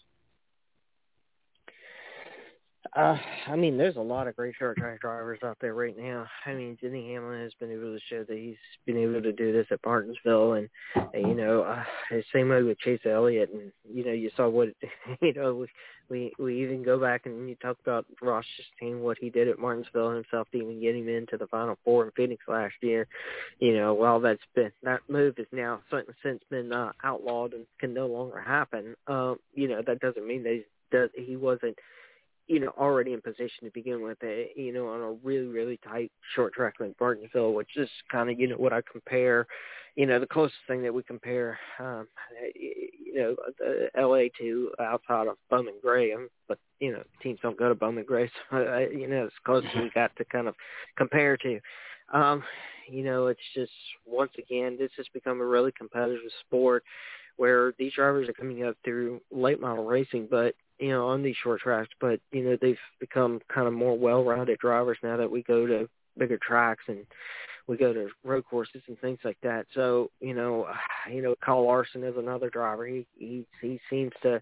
Uh, I mean, there's a lot of great short track drivers out there right now. I mean, Denny Hamlin has been able to show that he's been able to do this at Martinsville, and, and you know, uh, same way with Chase Elliott, and you know, you saw what, you know, we we even go back and you talk about Ross Chastain, what he did at Martinsville himself to even get him into the Final Four in Phoenix last year. You know, while that's been that move is now since been uh, outlawed and can no longer happen. Um, you know, that doesn't mean that he does he wasn't you know, already in position to begin with, uh, you know, on a really, really tight short track like Martinsville, which is kind of, you know, what I compare, you know, the closest thing that we compare, um, you know, the LA to outside of Bowman Gray, but, you know, teams don't go to Bowman Gray, so, uh, you know, it's close as we got to kind of compare to. Um, you know, it's just, once again, this has become a really competitive sport where these drivers are coming up through late model racing, but you know, on these short tracks, but you know, they've become kind of more well-rounded drivers now that we go to bigger tracks and we go to road courses and things like that. So, you know, you know, Kyle Larson is another driver. He he he seems to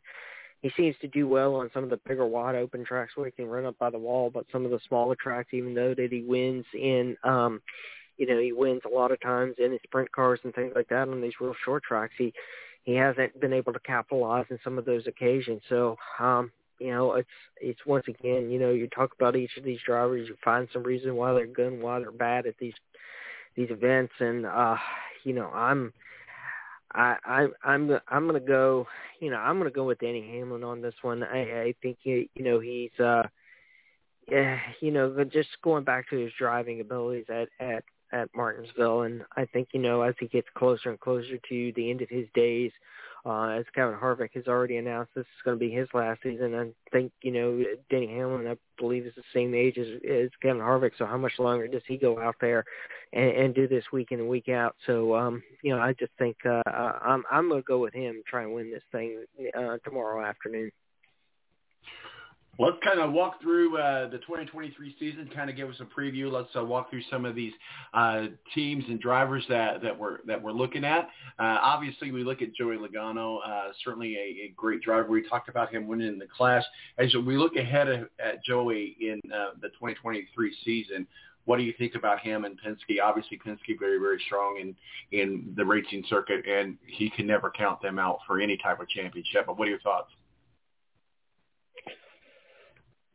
he seems to do well on some of the bigger wide open tracks where he can run up by the wall, but some of the smaller tracks, even though that he wins in um you know, he wins a lot of times in his sprint cars and things like that on these real short tracks. He he hasn't been able to capitalize in some of those occasions. So, um, you know, it's it's once again, you know, you talk about each of these drivers, you find some reason why they're good and why they're bad at these these events, and uh, you know, I'm. I, I I'm I'm gonna go you know I'm gonna go with Denny Hamlin on this one. I I think he, you know he's uh yeah you know just going back to his driving abilities at at at Martinsville. And I think, you know, as he gets closer and closer to the end of his days, uh, as Kevin Harvick has already announced this is going to be his last season, I think, you know, Denny Hamlin, I believe, is the same age as, as Kevin Harvick. So how much longer does he go out there and, and do this week in and week out? So, um, you know, I just think uh, I'm, I'm going to go with him, try and win this thing uh, tomorrow afternoon. Let's kind of walk through uh, the 2023 season, kind of give us a preview. Let's uh, walk through some of these uh, teams and drivers that, that we're that we're looking at. Uh, obviously, we look at Joey Logano, uh, certainly a, a, great driver. We talked about him winning the class. As we look ahead at Joey in uh, the 2023 season, what do you think about him and Penske? Obviously, Penske very very strong in in the racing circuit, and he can never count them out for any type of championship. But what are your thoughts?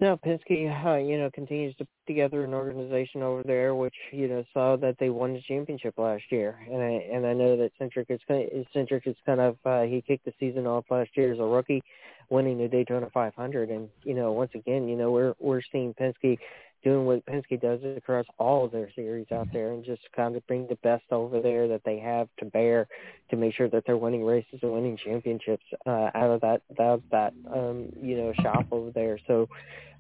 No, Penske, uh, you know, continues to put together an organization over there, which you know saw that they won the championship last year, and I and I know that Cindric is Cindric is kind of uh, he kicked the season off last year as a rookie, winning the Daytona 500, and you know once again, you know we're we're seeing Penske doing what Penske does across all of their series out there and just kind of bring the best over there that they have to bear to make sure that they're winning races and winning championships uh, out of that out of that um, you know shop over there. So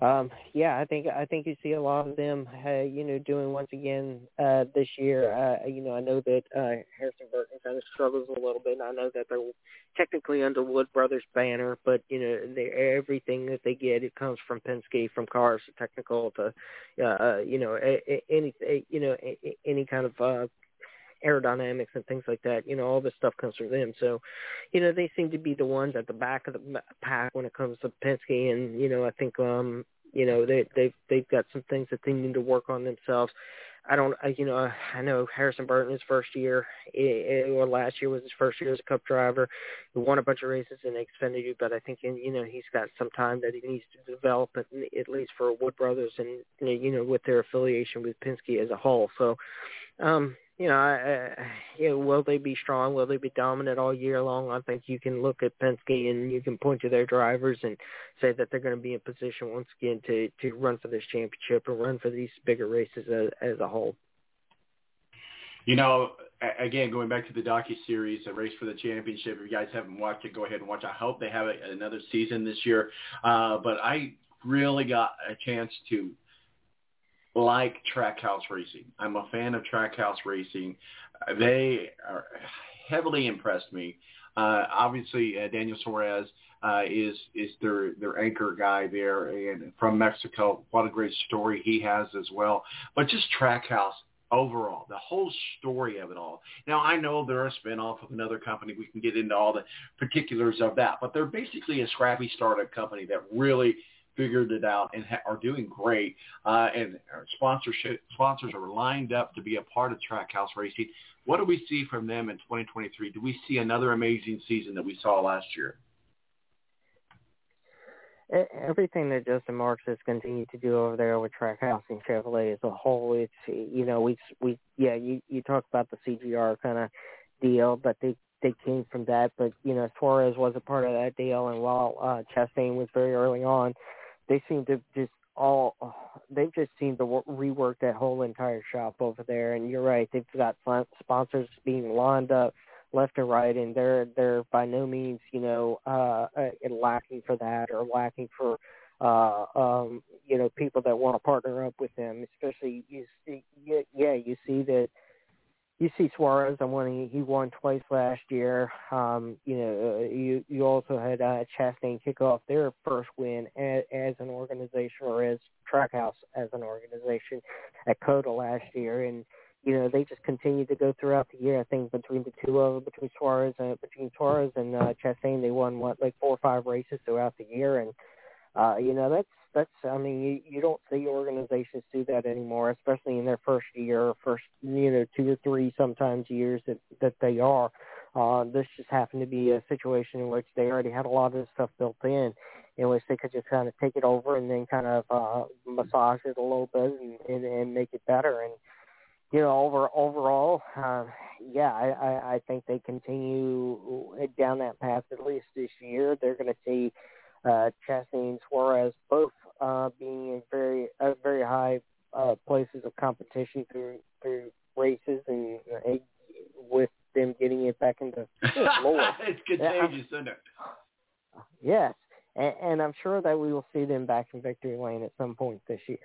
um, yeah, I think I think you see a lot of them uh, you know doing once again uh, this year. Uh, you know I know that uh, Harrison Burton kind of struggles a little bit. I know that they're technically under Wood Brothers banner, but you know they, everything that they get it comes from Penske, from cars to technical to uh, uh you know any you know any kind of uh, aerodynamics and things like that. You know all this stuff comes from them. So you know they seem to be the ones at the back of the pack when it comes to Penske, and you know I think um you know they they've they've got some things that they need to work on themselves. I don't, I, you know, I know Harrison Burton his first year, it, it, or last year was his first year as a Cup driver. He won a bunch of races in Xfinity, but I think you know he's got some time that he needs to develop, at, at least for Wood Brothers and you know with their affiliation with Penske as a whole. So, um, you know, I, you know, will they be strong? Will they be dominant all year long? I think you can look at Penske and you can point to their drivers and say that they're going to be in position once again to to run for this championship and run for these bigger races as, as a whole. You know, again, going back to the docu series, a race for the championship. If you guys haven't watched it, go ahead and watch. I hope they have another season this year. Uh, but I really got a chance to like Trackhouse Racing. I'm a fan of Trackhouse Racing. They are heavily impressed me. Uh, obviously, uh, Daniel Suarez uh, is is their their anchor guy there, and from Mexico. What a great story he has as well. But just Trackhouse overall, the whole story of it all. Now, I know they're a spinoff of another company. We can get into all the particulars of that, but they're basically a scrappy startup company that really figured it out and ha- are doing great. Uh, and our sponsorship sponsors are lined up to be a part of Trackhouse Racing. What do we see from them in 2023? Do we see another amazing season that we saw last year? Everything that Justin Marks has continued to do over there with Trackhouse and Chevrolet as a whole, it's you know we we yeah you you talk about the CGR kind of deal, but they they came from that. But you know Suarez was a part of that deal, and while uh, Chastain was very early on, they seem to just all they've just seemed to rework that whole entire shop over there. And you're right, they've got spon- sponsors being lined up left and right, and they're they're by no means you know uh, uh lacking for that or lacking for uh um you know people that want to partner up with them. Especially you see, yeah you see that you see Suarez. I won. He, he won twice last year. Um, you know, uh, you you also had uh, Chastain kick off their first win as, as an organization or as Trackhouse as an organization at COTA last year, and you know they just continued to go throughout the year. I think between the two of them, between Suarez and between Suarez and uh, Chastain, they won what like four or five races throughout the year, and uh, you know that's that's I mean you you don't see organizations do that anymore, especially in their first year, first you know two or three sometimes years that that they are. Uh, this just happened to be a situation in which they already had a lot of this stuff built in, in which they could just kind of take it over and then kind of uh, massage it a little bit and, and, and make it better. And you know, over overall, uh, yeah, I, I, I think they continue down that path at least this year. They're going to see uh, Chastain and Suarez both uh, being in very uh, very high uh, places of competition through through races and uh, with them getting it back into it's contagious, isn't it? Yes, and, and I'm sure that we will see them back in victory lane at some point this year.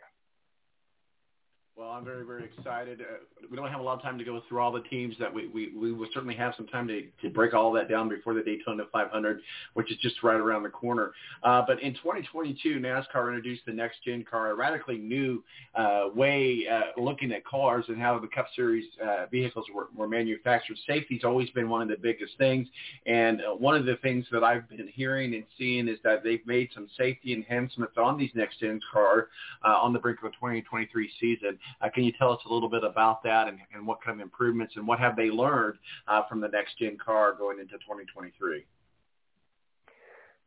Well, I'm very, very excited. Uh, we don't have a lot of time to go through all the teams that we, we, we will certainly have some time to, to break all that down before the Daytona 500, which is just right around the corner. Uh, but in 2022, NASCAR introduced the next gen car, a radically new uh, way uh, looking at cars and how the Cup Series uh, vehicles were, were manufactured. Safety's always been one of the biggest things, and uh, one of the things that I've been hearing and seeing is that they've made some safety enhancements on these next gen car uh, on the brink of the 2023 season. Uh, can you tell us a little bit about that and, and what kind of improvements and what have they learned uh, from the next gen car going into 2023?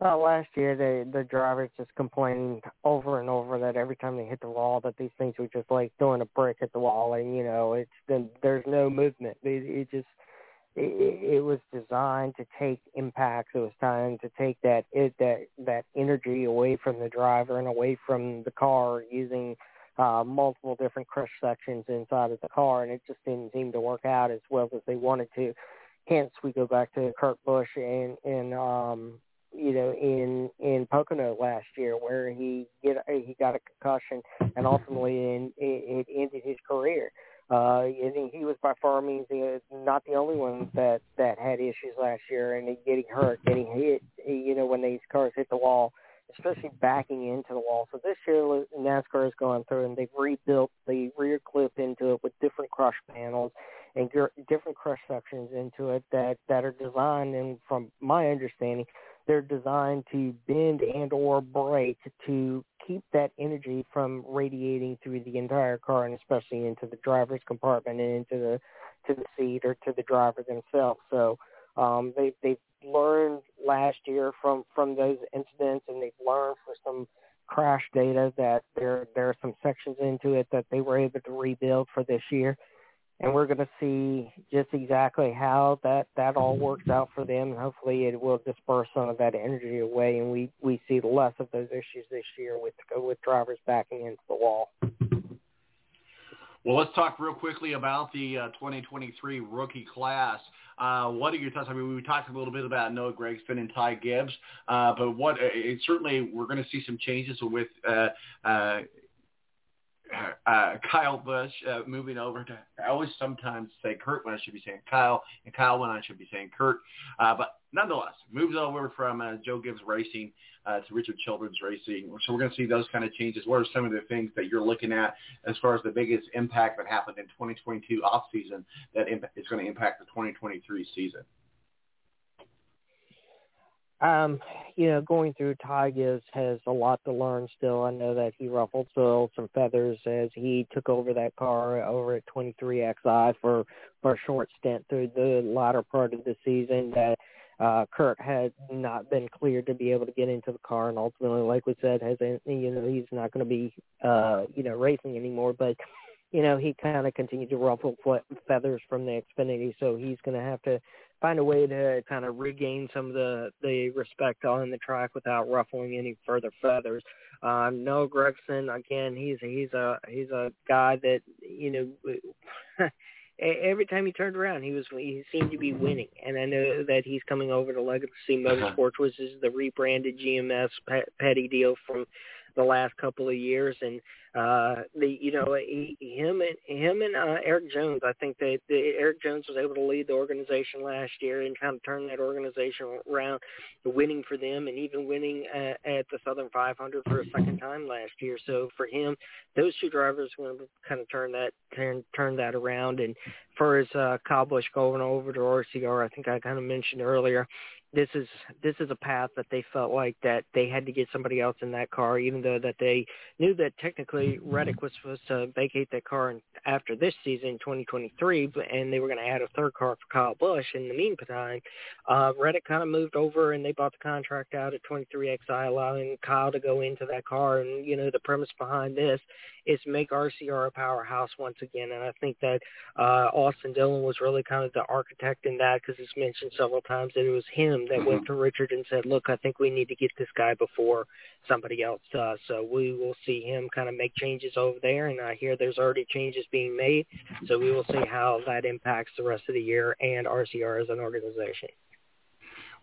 Well, last year the the drivers just complained over and over that every time they hit the wall that these things were just like throwing a brick at the wall, and you know it's then there's no movement. It, it just it, it was designed to take impacts. It was time to take that it, that that energy away from the driver and away from the car using uh, multiple different crush sections inside of the car, and it just didn't seem to work out as well as they wanted to. Hence, we go back to Kurt Busch and and um, you know in in Pocono last year, where he get he got a concussion, and ultimately in, it, it ended his career. Uh, think he was by far means the, not the only one that that had issues last year, and getting hurt, getting hit. You know when these cars hit the wall especially backing into the wall. So this year NASCAR has gone through and they've rebuilt the rear clip into it with different crush panels and different crush sections into it that that are designed and from my understanding they're designed to bend and or break to keep that energy from radiating through the entire car and especially into the driver's compartment and into the to the seat or to the driver themselves. So um, they they've learned last year from from those incidents, and they've learned from some crash data that there there are some sections into it that they were able to rebuild for this year, and we're going to see just exactly how that that all works out for them. And hopefully, it will disperse some of that energy away, and we we see less of those issues this year with with drivers backing into the wall. Well, let's talk real quickly about the uh, 2023 rookie class. Uh, what are your thoughts? I mean, we talked a little bit about Noah Gragson and Ty Gibbs, uh, but what? It, certainly, we're going to see some changes with uh, uh, uh, Kyle Busch uh, moving over to. I always sometimes say Kurt when I should be saying Kyle, and Kyle when I should be saying Kurt. Uh, but nonetheless, moves over from uh, Joe Gibbs Racing uh, to Richard Childress Racing. So we're going to see those kind of changes. What are some of the things that you're looking at as far as the biggest impact that happened in 2022 off season that imp- going to impact the 2023 season? Um, you know, going through Ty Gibbs has a lot to learn still. I know that he ruffled still some feathers as he took over that car over at 23XI for for a short stint through the latter part of the season. That Kurt had not been cleared to be able to get into the car, and ultimately, like we said, has you know he's not going to be uh, you know racing anymore. But you know he kind of continued to ruffle feathers from the Xfinity, so he's going to have to find a way to kind of regain some of the the respect on the track without ruffling any further feathers. Um, Noah Gragson, again, he's he's a he's a guy that you know. Every time he turned around, he was he seemed to be winning. And I know that he's coming over to Legacy Motorsports, which is the rebranded GMS Petty deal from the last couple of years. And uh the you know he, him and him and uh, Erik Jones I think that the, Erik Jones was able to lead the organization last year and kind of turn that organization around winning for them and even winning uh, at the Southern 500 for a second time last year so for him those two drivers are going to kind of turn that turn turn that around and for his uh Kyle going over to RCR I think I kind of mentioned earlier this is this is a path that they felt like that they had to get somebody else in that car, even though that they knew that technically Reddick was supposed to vacate that car after this season, 2023, and they were going to add a third car for Kyle Busch. In the meantime, uh, Reddick kind of moved over and they bought the contract out at 23XI, allowing Kyle to go into that car. And you know the premise behind this is make RCR a powerhouse once again. And I think that uh, Austin Dillon was really kind of the architect in that because it's mentioned several times that it was him that went mm-hmm. to Richard and said, look, I think we need to get this guy before somebody else does. So we will see him kind of make changes over there. And I hear there's already changes being made. So we will see how that impacts the rest of the year and RCR as an organization.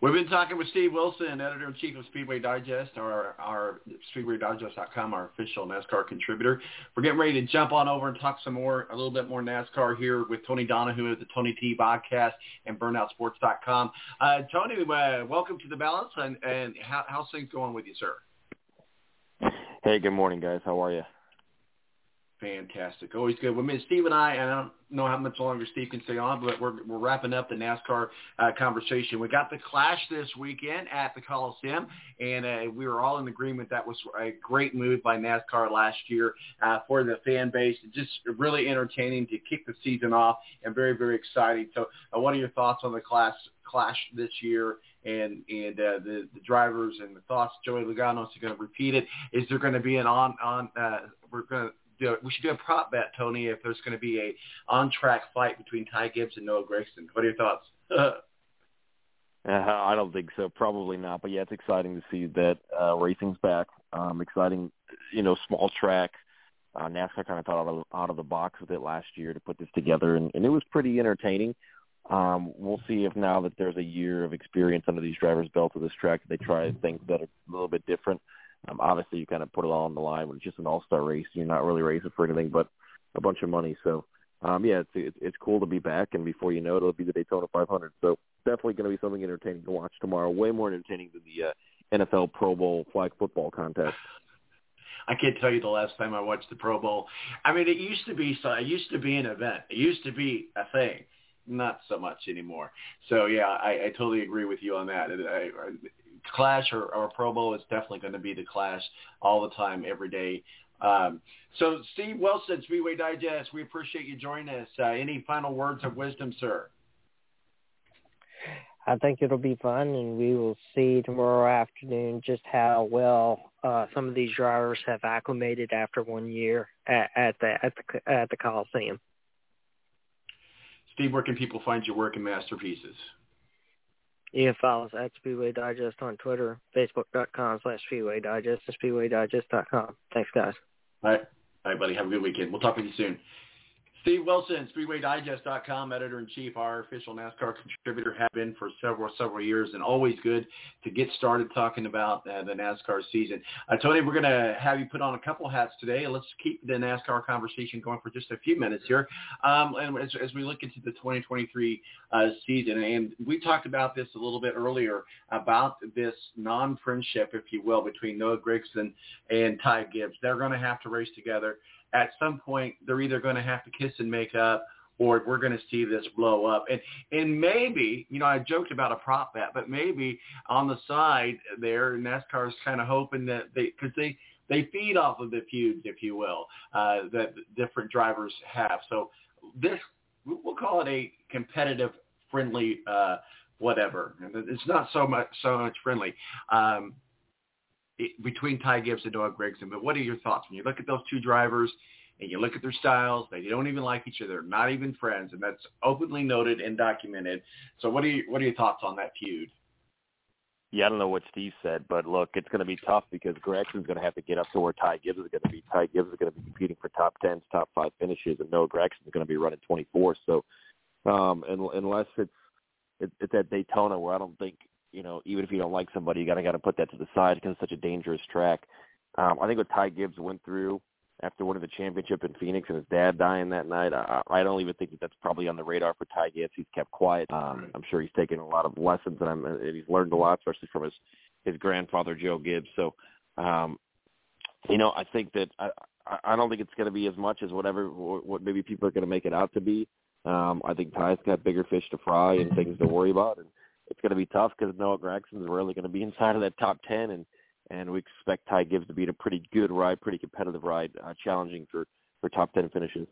We've been talking with Steve Wilson, editor-in-chief of Speedway Digest, our, our SpeedwayDigest.com, our official NASCAR contributor. We're getting ready to jump on over and talk some more, a little bit more NASCAR here with Tony Donahue at the Tony D podcast and BurnoutSports.com. Uh, Tony, uh, welcome to the balance, and, and how, how's things going with you, sir? Hey, good morning, guys. How are you? Fantastic. Always good. Well, I mean, Steve and I, and I don't know how much longer Steve can stay on, but we're, we're wrapping up the NASCAR uh, conversation. We got the Clash this weekend at the Coliseum, and uh, we were all in agreement that was a great move by NASCAR last year uh, for the fan base. Just really entertaining to kick the season off and very, very exciting. So uh, what are your thoughts on the Clash, Clash this year and and uh, the the drivers and the thoughts. Joey Logano is going to repeat it. Is there going to be an on on? Uh, we're going to do we should do a prop bet, Tony, if there's going to be a on track fight between Ty Gibbs and Noah Gragson. What are your thoughts? uh, I don't think so. Probably not. But yeah, it's exciting to see that uh, racing's back. Um, exciting, you know, small track. Uh, NASCAR kind of thought out of, out of the box with it last year to put this together, and, and it was pretty entertaining. Um, we'll see if now that there's a year of experience under these drivers' belt of this track, they try things that are a little bit different. Um, obviously, you kind of put it all on the line when it's just an all-star race. You're not really racing for anything but a bunch of money. So, um, yeah, it's, it's it's cool to be back, and before you know it, it'll be the Daytona 500. So, definitely going to be something entertaining to watch tomorrow. Way more entertaining than the uh, NFL Pro Bowl flag football contest. I can't tell you the last time I watched the Pro Bowl. I mean, it used to be so. It used to be an event. It used to be a thing. Not so much anymore. So yeah, I, I totally agree with you on that. I, I, Clash or, or Pro Bowl is definitely going to be the Clash all the time, every day. Um, so Steve Wilson, Speedway Digest, we appreciate you joining us. Uh, any final words of wisdom, sir? I think it'll be fun, and we will see tomorrow afternoon just how well uh, some of these drivers have acclimated after one year at, at the at the at the Coliseum. Steve, where can people find your work and masterpieces? You can follow us at Speedway Digest on Twitter, Facebook.com slash Speedway Digest, and SpeedwayDigest.com. Thanks, guys. All right. All right, buddy. Have a good weekend. We'll talk with you soon. Steve Wilson, SpeedwayDigest.com, editor-in-chief, our official NASCAR contributor, have been for several, several years, and always good to get started talking about uh, the NASCAR season. Uh, Tony, we're going to have you put on a couple hats today. Let's keep the NASCAR conversation going for just a few minutes here. Um, and as, as, we look into the 2023 uh, season, and we talked about this a little bit earlier about this non-friendship, if you will, between Noah Gragson and Ty Gibbs. They're going to have to race together at some point they're either going to have to kiss and make up or we're going to see this blow up. And and maybe, you know, I joked about a prop bet, but maybe on the side there, NASCAR's kind of hoping that they, because they, they feed off of the feuds, if you will, uh, that different drivers have. So this, we'll call it a competitive, friendly, uh, whatever. It's not so much so much friendly. Um, between Ty Gibbs and Noah Gragson. But what are your thoughts when you look at those two drivers and you look at their styles? They don't even like each other. Not even friends, and that's openly noted and documented. So what are you, what are your thoughts on that feud? Yeah, I don't know what Steve said, but look, it's going to be tough because Gragson's going to have to get up to where Ty Gibbs is going to be. Ty Gibbs is going to be competing for top tens, top five finishes, and Noah Gragson's going to be running 24. So, um, unless it's it's at Daytona, where I don't think you know, even if you don't like somebody, you gotta gotta put that to the side because it's such a dangerous track. Um, I think what Ty Gibbs went through after winning the championship in Phoenix and his dad dying that night, I, I don't even think that that's probably on the radar for Ty Gibbs. He's kept quiet. Um, I'm sure he's taken a lot of lessons and, I'm, and he's learned a lot, especially from his his grandfather Joe Gibbs. So, um, you know, I think that I I don't think it's going to be as much as whatever what maybe people are going to make it out to be. Um, I think Ty's got bigger fish to fry and things to worry about, and it's going to be tough because Noah Gragson's really going to be inside of that top ten, and and we expect Ty Gibbs to be in a pretty good ride, pretty competitive ride, uh, challenging for for top ten finishes.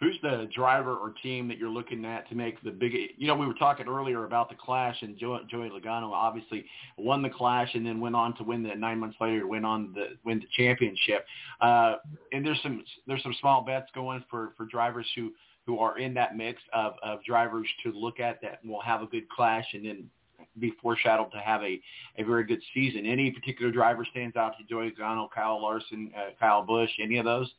Who's the driver or team that you're looking at to make the big? You know, we were talking earlier about the Clash, and Joey, Joey Logano obviously won the Clash, and then went on to win the nine months later win on the win the championship. Uh, and there's some there's some small bets going for for drivers who who are in that mix of, of drivers to look at that will have a good clash and then be foreshadowed to have a, a very good season. Any particular driver stands out to Joey Logano, Kyle Larson, uh, Kyle Busch, any of those?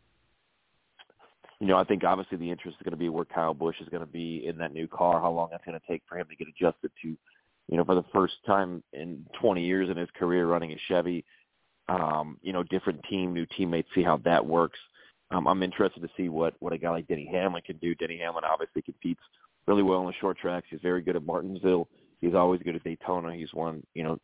You know, I think obviously the interest is going to be where Kyle Busch is going to be in that new car, how long that's going to take for him to get adjusted to, you know, for the first time in 20 years in his career running a Chevy, um, you know, different team, new teammates, see how that works. Um, I'm interested to see what what a guy like Denny Hamlin can do. Denny Hamlin obviously competes really well on the short tracks. He's very good at Martinsville. He's always good at Daytona. He's won, you know,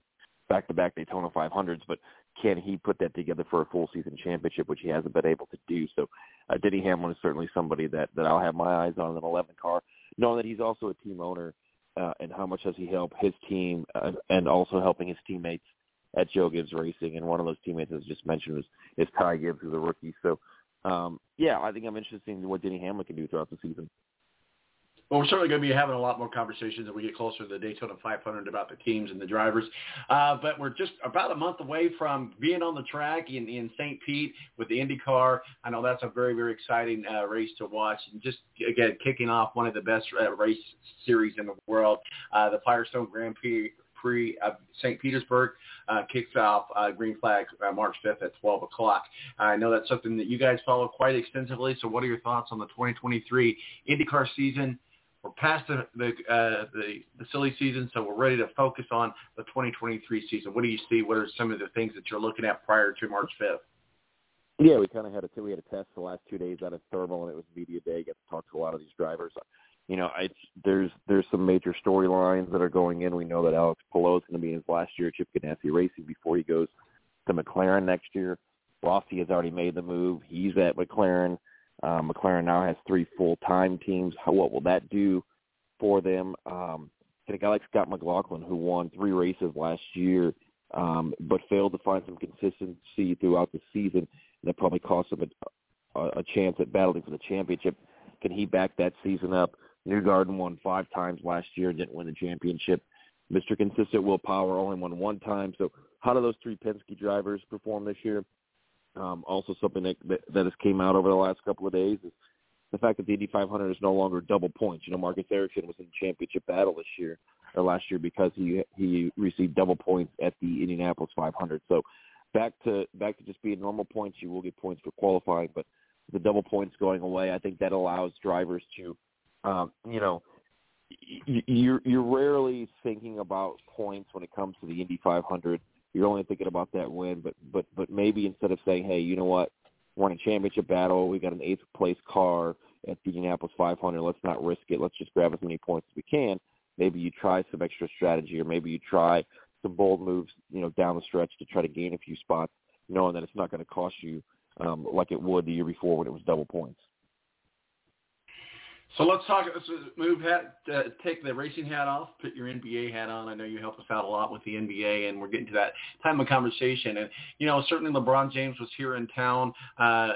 back-to-back Daytona 500s, but can he put that together for a full season championship, which he hasn't been able to do? So, uh, Denny Hamlin is certainly somebody that that I'll have my eyes on in an 11 car, knowing that he's also a team owner, uh, and how much does he help his team, uh, and also helping his teammates at Joe Gibbs Racing. And one of those teammates, as just mentioned, is is Ty Gibbs, who's a rookie. So um, yeah, I think I'm interested in what Denny Hamlin can do throughout the season. Well, we're certainly going to be having a lot more conversations as we get closer to the Daytona 500 about the teams and the drivers. Uh, but we're just about a month away from being on the track in, in St. Pete with the IndyCar. I know that's a very, very exciting uh, race to watch. And just, again, kicking off one of the best uh, race series in the world, uh, the Firestone Grand Prix Prix of St. Petersburg uh, kicks off uh, Green Flag uh, March 5th at 12 o'clock. I know that's something that you guys follow quite extensively. So what are your thoughts on the 2023 IndyCar season? We're past the the, uh, the the silly season, so we're ready to focus on the 2023 season. What do you see? What are some of the things that you're looking at prior to March 5th? Yeah, we kind of had a we had a test the last two days out of Thermal, and it was media day. Get to talk to a lot of these drivers you know, it's there's there's some major storylines that are going in. We know that Alex Palou is going to be in his last year at Chip Ganassi Racing before he goes to McLaren next year. Rossi has already made the move. He's at McLaren. Um, McLaren now has three full-time teams. How, what will that do for them? Um, and a guy like Scott McLaughlin, who won three races last year, um, but failed to find some consistency throughout the season, that probably cost him a, a chance at battling for the championship. Can he back that season up? Newgarden won five times last year, didn't win the championship. Mr. Consistent Will Power only won one time. So how do those three Penske drivers perform this year? Um, also something that, that, that has came out over the last couple of days is the fact that the Indy 500 is no longer double points. You know, Marcus Ericsson was in the championship battle this year or last year because he he received double points at the Indianapolis 500. So back to back to just being normal points. You will get points for qualifying, but the double points going away, I think that allows drivers to, um, you know, you're you're rarely thinking about points when it comes to the Indy 500. You're only thinking about that win, but but but maybe instead of saying, hey, you know what, we're in a championship battle, we got an eighth place car at the Indianapolis 500. Let's not risk it. Let's just grab as many points as we can. Maybe you try some extra strategy, or maybe you try some bold moves, you know, down the stretch to try to gain a few spots, knowing that it's not going to cost you um, like it would the year before when it was double points. So let's talk. Let's move hat, uh, take the racing hat off, put your NBA hat on. I know you help us out a lot with the NBA, and we're getting to that time of conversation. And you know, certainly LeBron James was here in town uh,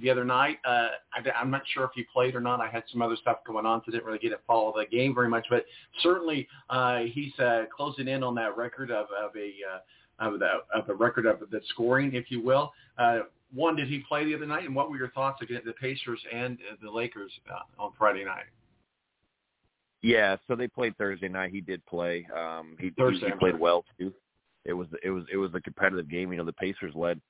the other night. Uh, I, I'm not sure if he played or not. I had some other stuff going on, so didn't really get to follow the game very much. But certainly, uh, he's uh, closing in on that record of, of a uh, of the of the record of the scoring, if you will. Uh, one, did he play the other night, and what were your thoughts against the Pacers and the Lakers uh, on Friday night? Yeah, so they played Thursday night. He did play. Um, he, Thursday, he, he played well too. It was it was it was a competitive game. You know, the Pacers led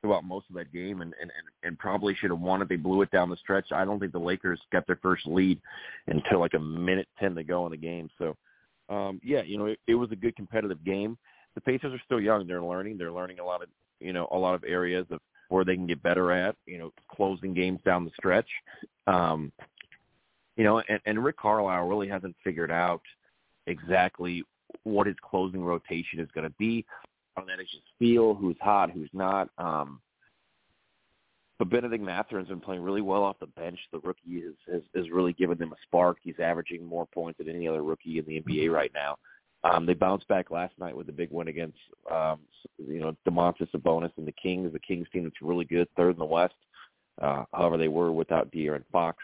throughout most of that game, and and and probably should have won it. They blew it down the stretch. I don't think the Lakers got their first lead until like a minute ten to go in the game. So, um, yeah, you know, it, it was a good competitive game. The Pacers are still young. They're learning. They're learning a lot of you know a lot of areas of where they can get better at, you know, closing games down the stretch. Um, you know, and, and Rick Carlisle really hasn't figured out exactly what his closing rotation is going to be. On that, it's just feel who's hot, who's not. Um, but Bennedict Mathurin's been playing really well off the bench. The rookie has, has has really given them a spark. He's averaging more points than any other rookie in the NBA right now. Um, they bounced back last night with a big win against, um, you know, Domantas Sabonis and the Kings. The Kings team that's really good, third in the West. Uh, however, they were without De'Aaron Fox.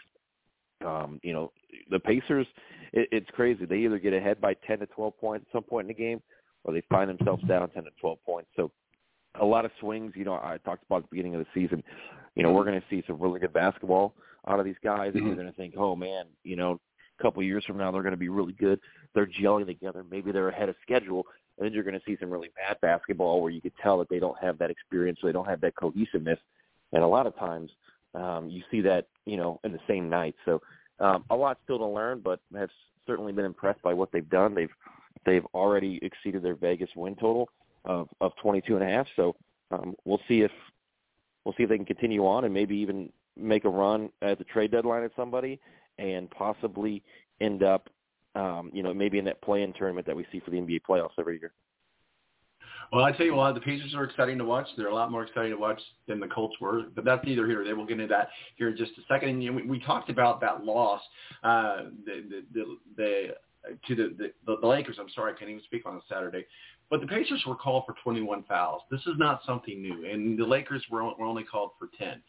Um, you know, the Pacers, it, it's crazy. They either get ahead by 10 to 12 points at some point in the game, or they find themselves down 10 to 12 points. So a lot of swings. You know, I talked about at the beginning of the season. You know, we're going to see some really good basketball out of these guys, and you're going to think, oh man, you know, couple years from now they're going to be really good. They're gelling together. Maybe they're ahead of schedule, and then you're going to see some really bad basketball where you could tell that they don't have that experience, or they don't have that cohesiveness. And a lot of times, um, you see that you know in the same night. So um, a lot still to learn, but have certainly been impressed by what they've done. They've they've already exceeded their Vegas win total of of 22 and a half. So um, we'll see if we'll see if they can continue on and maybe even make a run at the trade deadline at somebody and possibly end up, um, you know, maybe in that play-in tournament that we see for the NBA playoffs every year. Well, I tell you what, the Pacers are exciting to watch. They're a lot more exciting to watch than the Colts were, but that's neither here. They will get into that here in just a second. And you know, we, we talked about that loss, uh, the, the, the, the to the, the the Lakers. I'm sorry, I can't even speak on a Saturday. But the Pacers were called for 21 fouls. This is not something new, and the Lakers were, were only called for 10.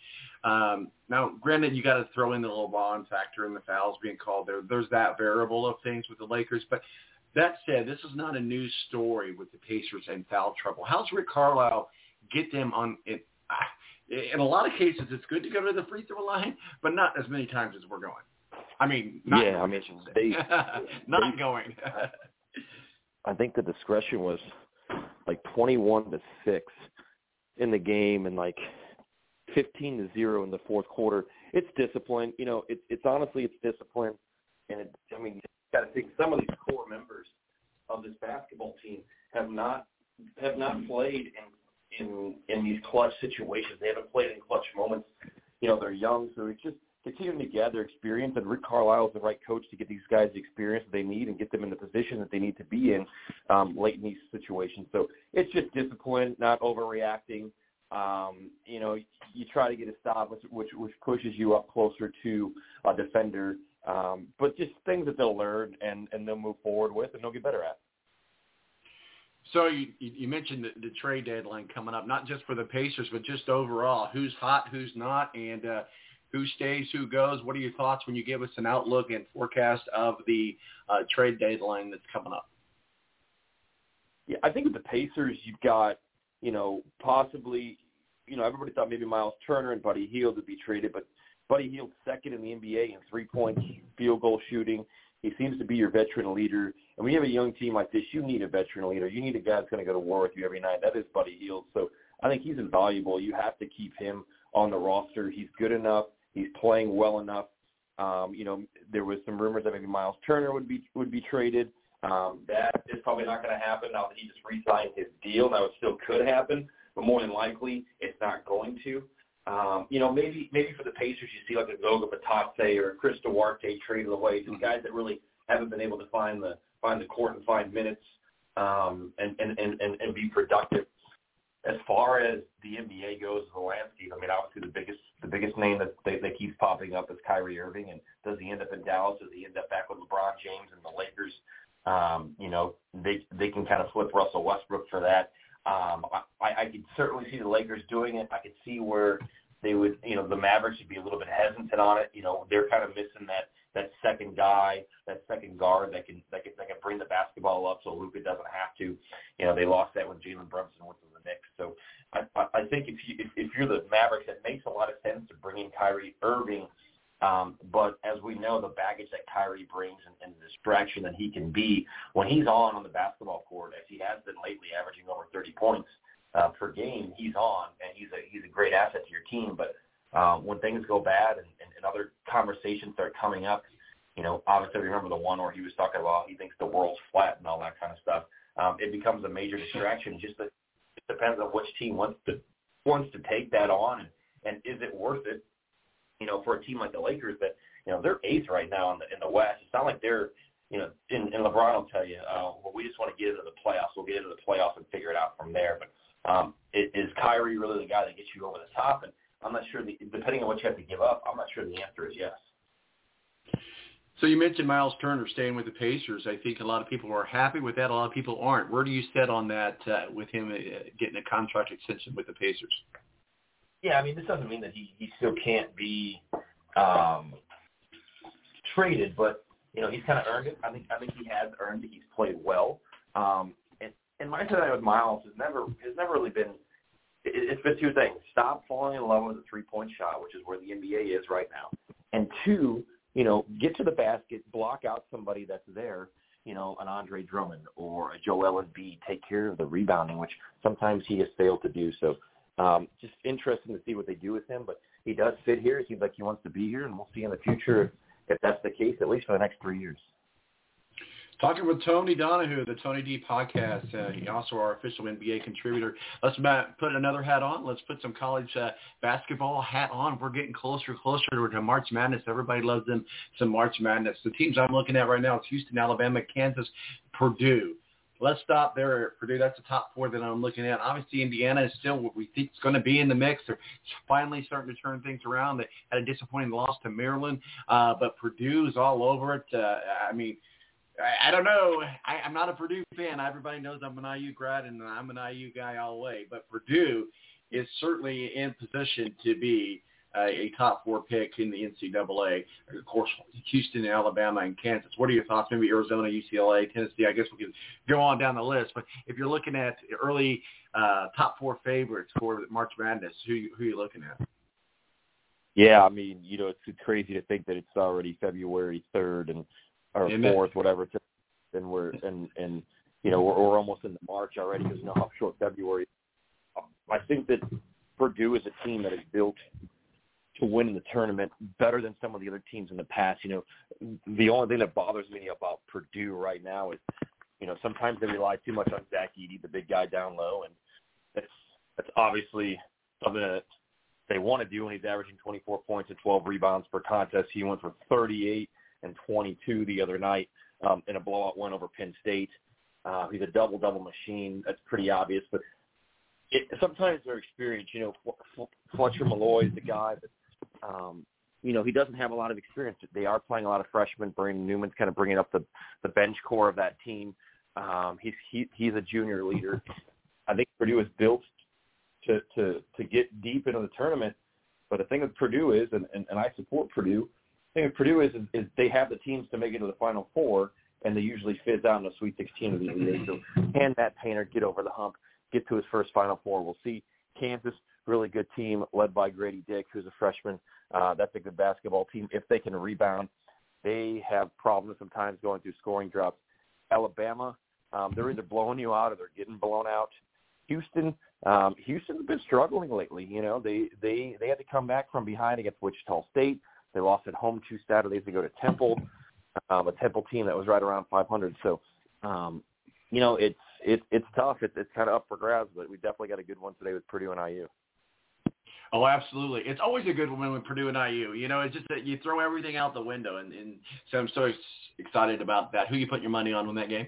Um, now, granted, you got to throw in the LeBron factor and the fouls being called there. There's that variable of things with the Lakers, but that said, this is not a news story with the Pacers and foul trouble. How's Rick Carlisle get them on? In, in a lot of cases, it's good to go to the free throw line, but not as many times as we're going. I mean, not yeah, I mean, they, not they, going. I think the discretion was like 21 to 6 in the game and like 15 to 0 in the fourth quarter. It's discipline. You know, it's it's honestly it's discipline and it, I mean, you got to think some of these core members of this basketball team have not have not played in in in these clutch situations. They haven't played in clutch moments. You know, they're young, so it's just continuing to gather experience, and Rick Carlisle is the right coach to get these guys the experience they need and get them in the position that they need to be in um, late in these situations. So it's just discipline, not overreacting. Um, you know, you try to get a stop, which, which which pushes you up closer to a defender. Um, but just things that they'll learn and and they'll move forward with and they'll get better at. So you you mentioned the, the trade deadline coming up, not just for the Pacers, but just overall, who's hot, who's not, and uh, who stays, who goes. What are your thoughts when you give us an outlook and forecast of the uh, trade deadline that's coming up? Yeah, I think with the Pacers, you've got, you know, possibly, you know, everybody thought maybe Miles Turner and Buddy Hield would be traded, but Buddy Hield's second in the NBA in three-point field goal shooting. He seems to be your veteran leader. And when you have a young team like this, you need a veteran leader. You need a guy that's going to go to war with you every night. That is Buddy Hield. So I think he's invaluable. You have to keep him on the roster. He's good enough. He's playing well enough. Um, you know, there was some rumors that maybe Miles Turner would be would be traded. Um, that is probably not going to happen now that he just re-signed his deal. Now it still could happen, but more than likely it's not going to. Um, you know, maybe maybe for the Pacers you see like a Goga Bitadze or a Chris Duarte traded away, just guys that really haven't been able to find the find the court and find minutes um, and, and, and, and be productive. As far as the NBA goes, the landscape. I mean, obviously the biggest the biggest name that, that that keeps popping up is Kyrie Irving. And does he end up in Dallas? Does he end up back with LeBron James and the Lakers? Um, you know, they they can kind of flip Russell Westbrook for that. Um, I, I could certainly see the Lakers doing it. I could see where they would, you know, the Mavericks would be a little bit hesitant on it. You know, they're kind of missing that that second guy, that second guard that can that can that can bring the basketball up so Luka doesn't have to. You know, they lost that when Jalen Brunson went to the Knicks. So I, I think if you if, if you're the Mavericks, it makes a lot of sense to bring in Kyrie Irving. Um, but as we know, the baggage that Kyrie brings and, and the distraction that he can be when he's on on the basketball court, as he has been lately, averaging over 30 points uh, per game, he's on and he's a he's a great asset to your team. But um, when things go bad and, and, and other conversations start coming up, you know, obviously remember the one where he was talking about he thinks the world's flat and all that kind of stuff. Um, it becomes a major distraction. Just it depends on which team wants to wants to take that on and, and is it worth it? You know, for a team like the Lakers that you know they're eighth right now in the in the West. It's not like they're you know, and, and LeBron will tell you, uh, well, we just want to get into the playoffs. We'll get into the playoffs and figure it out from there. But um, is, is Kyrie really the guy that gets you over the top? And I'm not sure. The, depending on what you have to give up, I'm not sure the answer is yes. So you mentioned Miles Turner staying with the Pacers. I think a lot of people are happy with that. A lot of people aren't. Where do you sit on that uh, with him uh, getting a contract extension with the Pacers? Yeah, I mean, this doesn't mean that he he still can't be um, traded, but you know, he's kind of earned it. I think I think he has earned it. He's played well. Um, and my thing with Miles has never has never really been. It, it's been two things: stop falling in love with the three point shot, which is where the NBA is right now, and two, you know, get to the basket, block out somebody that's there. You know, an Andre Drummond or a Joel Embiid, take care of the rebounding, which sometimes he has failed to do. So, um, just interesting to see what they do with him. But he does fit here. It seems like he wants to be here, and we'll see in the future if that's the case, at least for the next three years. Talking with Tony Donahue, the Tony D podcast. Uh, he also our official NBA contributor. Let's put another hat on. Let's put some college uh, basketball hat on. We're getting closer closer to March Madness. Everybody loves them some March Madness. The teams I'm looking at right now is Houston, Alabama, Kansas, Purdue. Let's stop there at Purdue. That's the top four that I'm looking at. Obviously, Indiana is still what we think is going to be in the mix. They're finally starting to turn things around. They had a disappointing loss to Maryland, uh, but Purdue is all over it. Uh, I mean, I, I don't know. I, I'm not a Purdue fan. Everybody knows I'm an IU grad, and I'm an IU guy all the way. But Purdue is certainly in position to be uh, a top four pick in the NCAA. Of course, Houston, Alabama, and Kansas. What are your thoughts? Maybe Arizona, UCLA, Tennessee. I guess we can go on down the list. But if you're looking at early uh, top four favorites for March Madness, who who are you looking at? Yeah, I mean, you know, it's, it's crazy to think that it's already February third and or fourth, whatever. And we're and and you know we're, we're almost into March already because you know how short February. I think that Purdue is a team that is built to win in the tournament better than some of the other teams in the past. You know, the only thing that bothers me about Purdue right now is, you know, sometimes they rely too much on Zach Edey, the big guy down low, and that's that's obviously something that they want to do. And he's averaging 24 points and 12 rebounds per contest. He went for 38 and 22 the other night um, in a blowout win over Penn State. Uh, he's a double-double machine. That's pretty obvious, but it, sometimes their experience, you know, Fletcher Loyer is the guy that um, you know, he doesn't have a lot of experience. They are playing a lot of freshmen. Brandon Newman's kind of bringing up the the bench core of that team. Um, he's he, he's a junior leader. I think Purdue is built to to to get deep into the tournament. But the thing with Purdue is, and, and, and I support Purdue. Thing with Purdue is, is, they have the teams to make it to the Final Four, and they usually fizz out in the Sweet 16 of the NBA. So can Matt Painter get over the hump, get to his first Final Four? We'll see. Kansas really good team led by Grady Dick, who's a freshman. Uh, that's a good basketball team. If they can rebound, they have problems sometimes going through scoring drops. Alabama, um, they're either blowing you out or they're getting blown out. Houston, um, Houston's been struggling lately. You know, they they they had to come back from behind against Wichita State. They lost at home two Saturdays ago to Temple, um, a Temple team that was right around 500. So, um, you know, it's it's it's tough. It's it's kind of up for grabs, but we definitely got a good one today with Purdue and IU. Oh, absolutely. It's always a good one with Purdue and IU. You know, it's just that you throw everything out the window, and, and so I'm so excited about that. Who you put your money on in that game?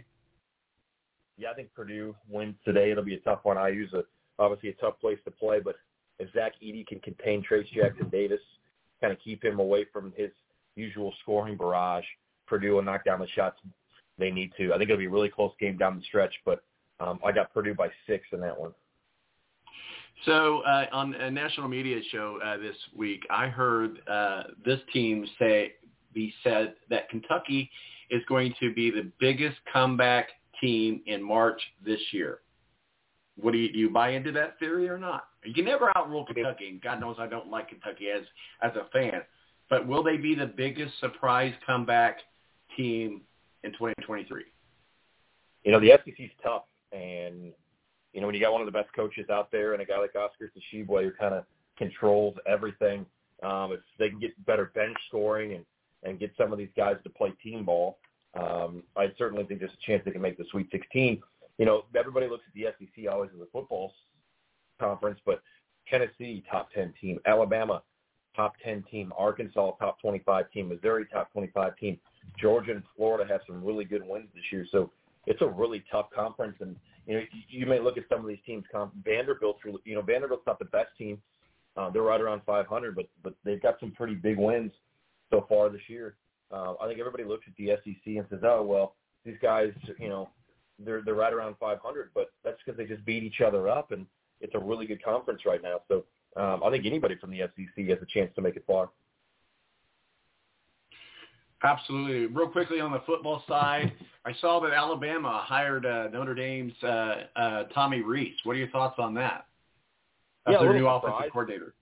Yeah, I think Purdue wins today. It'll be a tough one. IU's a, obviously a tough place to play, but if Zach Edey can contain Trayce Jackson Davis, kind of keep him away from his usual scoring barrage, Purdue will knock down the shots they need to. I think it'll be a really close game down the stretch, but um, I got Purdue by six in that one. So uh, on a national media show uh, this week, I heard uh, this team say be said that Kentucky is going to be the biggest comeback team in March this year. What do you, do you buy into that theory or not? You can never outrule Kentucky, and God knows I don't like Kentucky as as a fan. But will they be the biggest surprise comeback team in 2023? You know, the SEC's tough, and you know when you got one of the best coaches out there and a guy like Oscar Tshiebwe who kind of controls everything. Um, if they can get better bench scoring and and get some of these guys to play team ball, um, I certainly think there's a chance they can make the Sweet 16. You know, everybody looks at the SEC always as a football conference, but Tennessee top 10 team, Alabama top 10 team, Arkansas top 25 team, Missouri top 25 team, Georgia and Florida have some really good wins this year. So it's a really tough conference, and you know you may look at some of these teams. Vanderbilt's, you know, Vanderbilt's not the best team. Uh, they're right around 500, but but they've got some pretty big wins so far this year. Uh, I think everybody looks at the SEC and says, "Oh well, these guys, you know, they're they're right around 500," but that's because they just beat each other up, and it's a really good conference right now. So um, I think anybody from the SEC has a chance to make it far. Absolutely. Real quickly on the football side, I saw that Alabama hired uh, Notre Dame's uh, uh, Tommy Rees. What are your thoughts on that? As yeah, their new surprised. offensive coordinator.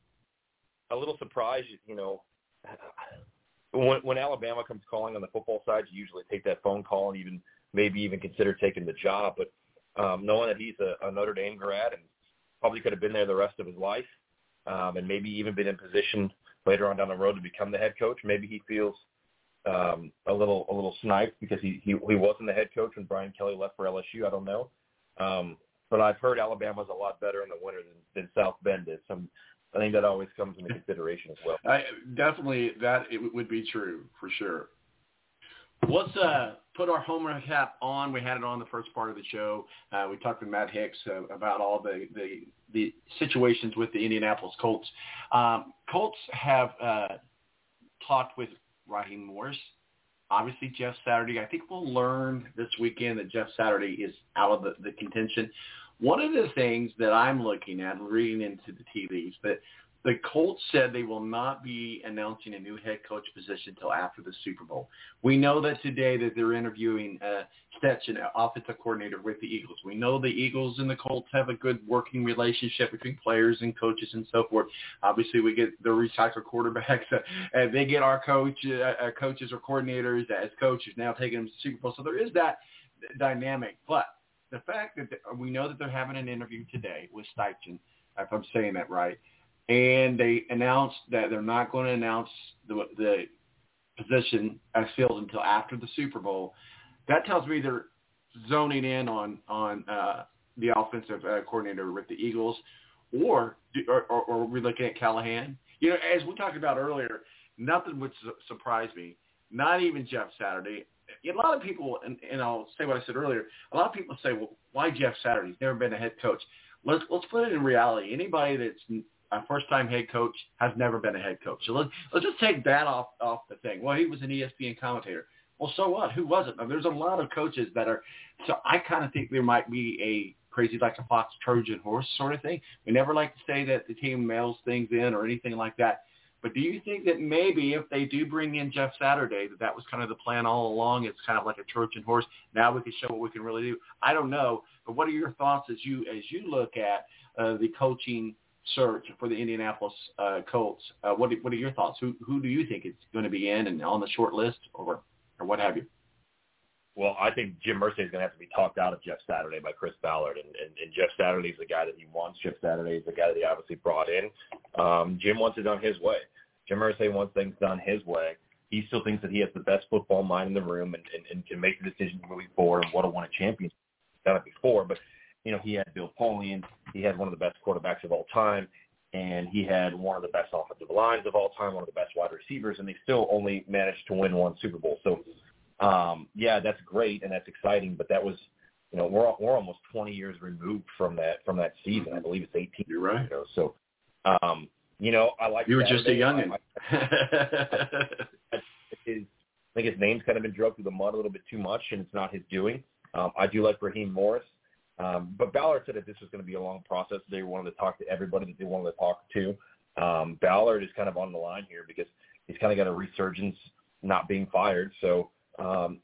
A little surprised, you know, when when Alabama comes calling on the football side, you usually take that phone call and even maybe even consider taking the job. But um, knowing that he's a, a Notre Dame grad and probably could have been there the rest of his life, um, and maybe even been in position later on down the road to become the head coach, maybe he feels um, a little a little sniped because he, he he wasn't the head coach when Brian Kelly left for LSU. I don't know, um, but I've heard Alabama's a lot better in the winter than, than South Bend is. So I think that always comes into consideration as well. I, definitely, that it would be true for sure. Let's uh, put our home cap on. We had it on the first part of the show. Uh, we talked with Matt Hicks uh, about all the, the the situations with the Indianapolis Colts. Um, Colts have uh, talked with Raheem Morris. Obviously, Jeff Saturday. I think we'll learn this weekend that Jeff Saturday is out of the, the contention. One of the things that I'm looking at reading into the leaves, that the Colts said they will not be announcing a new head coach position until after the Super Bowl. We know that today that they're interviewing uh, Stetson, offensive coordinator with the Eagles. We know the Eagles and the Colts have a good working relationship between players and coaches and so forth. Obviously, we get the recycled quarterbacks. Uh, they get our coach, uh, uh, coaches or coordinators as coaches now taking them to the Super Bowl. So there is that dynamic. But the fact that we know that they're having an interview today with Steichen, if I'm saying that right, and they announced that they're not going to announce the, the position as filled until after the Super Bowl. That tells me they're zoning in on on uh, the offensive uh, coordinator with the Eagles, or, or or we're looking at Callahan. You know, as we talked about earlier, nothing would su- surprise me. Not even Jeff Saturday. A lot of people, and, and I'll say what I said earlier. A lot of people say, "Well, why Jeff Saturday? He's never been a head coach." Let's let's put it in reality. Anybody that's a first-time head coach has never been a head coach. So let's let's just take that off off the thing. Well, he was an ESPN commentator. Well, so what? Who wasn't? Now, there's a lot of coaches that are. So I kind of think there might be a crazy like a fox Trojan horse sort of thing. We never like to say that the team mails things in or anything like that. But do you think that maybe if they do bring in Jeff Saturday, that that was kind of the plan all along? It's kind of like a Trojan horse. Now we can show what we can really do. I don't know, but what are your thoughts as you as you look at uh, the coaching search for the Indianapolis uh, Colts. Uh, what what are your thoughts? Who who do you think is going to be in and on the short list, or or what have you? well, I think Jim Irsay is going to have to be talked out of Jeff Saturday by Chris Ballard, and, and, and Jeff Saturday is the guy that he wants. Jeff Saturday is the guy that he obviously brought in. Um, Jim wants it done his way. Jim Irsay wants things done his way. He still thinks that he has the best football mind in the room and, and, and can make the decisions moving forward and what to win a championship. Done it before, but you know he had Bill Polian. He had one of the best quarterbacks of all time, and he had one of the best offensive lines of all time, one of the best wide receivers, and they still only managed to win one Super Bowl. So um, yeah, that's great and that's exciting, but that was, you know, we're we're almost 20 years removed from that from that season. I believe it's 18. You're right. You know, so, um, you know, I like. You were just a youngin. I, his, I think his name's kind of been drugged through the mud a little bit too much, and it's not his doing. Um, I do like Raheem Morris, um, but Ballard said that this was going to be a long process. They wanted to talk to everybody that they wanted to talk to. Um, Ballard is kind of on the line here because he's kind of got a resurgence, not being fired. So um,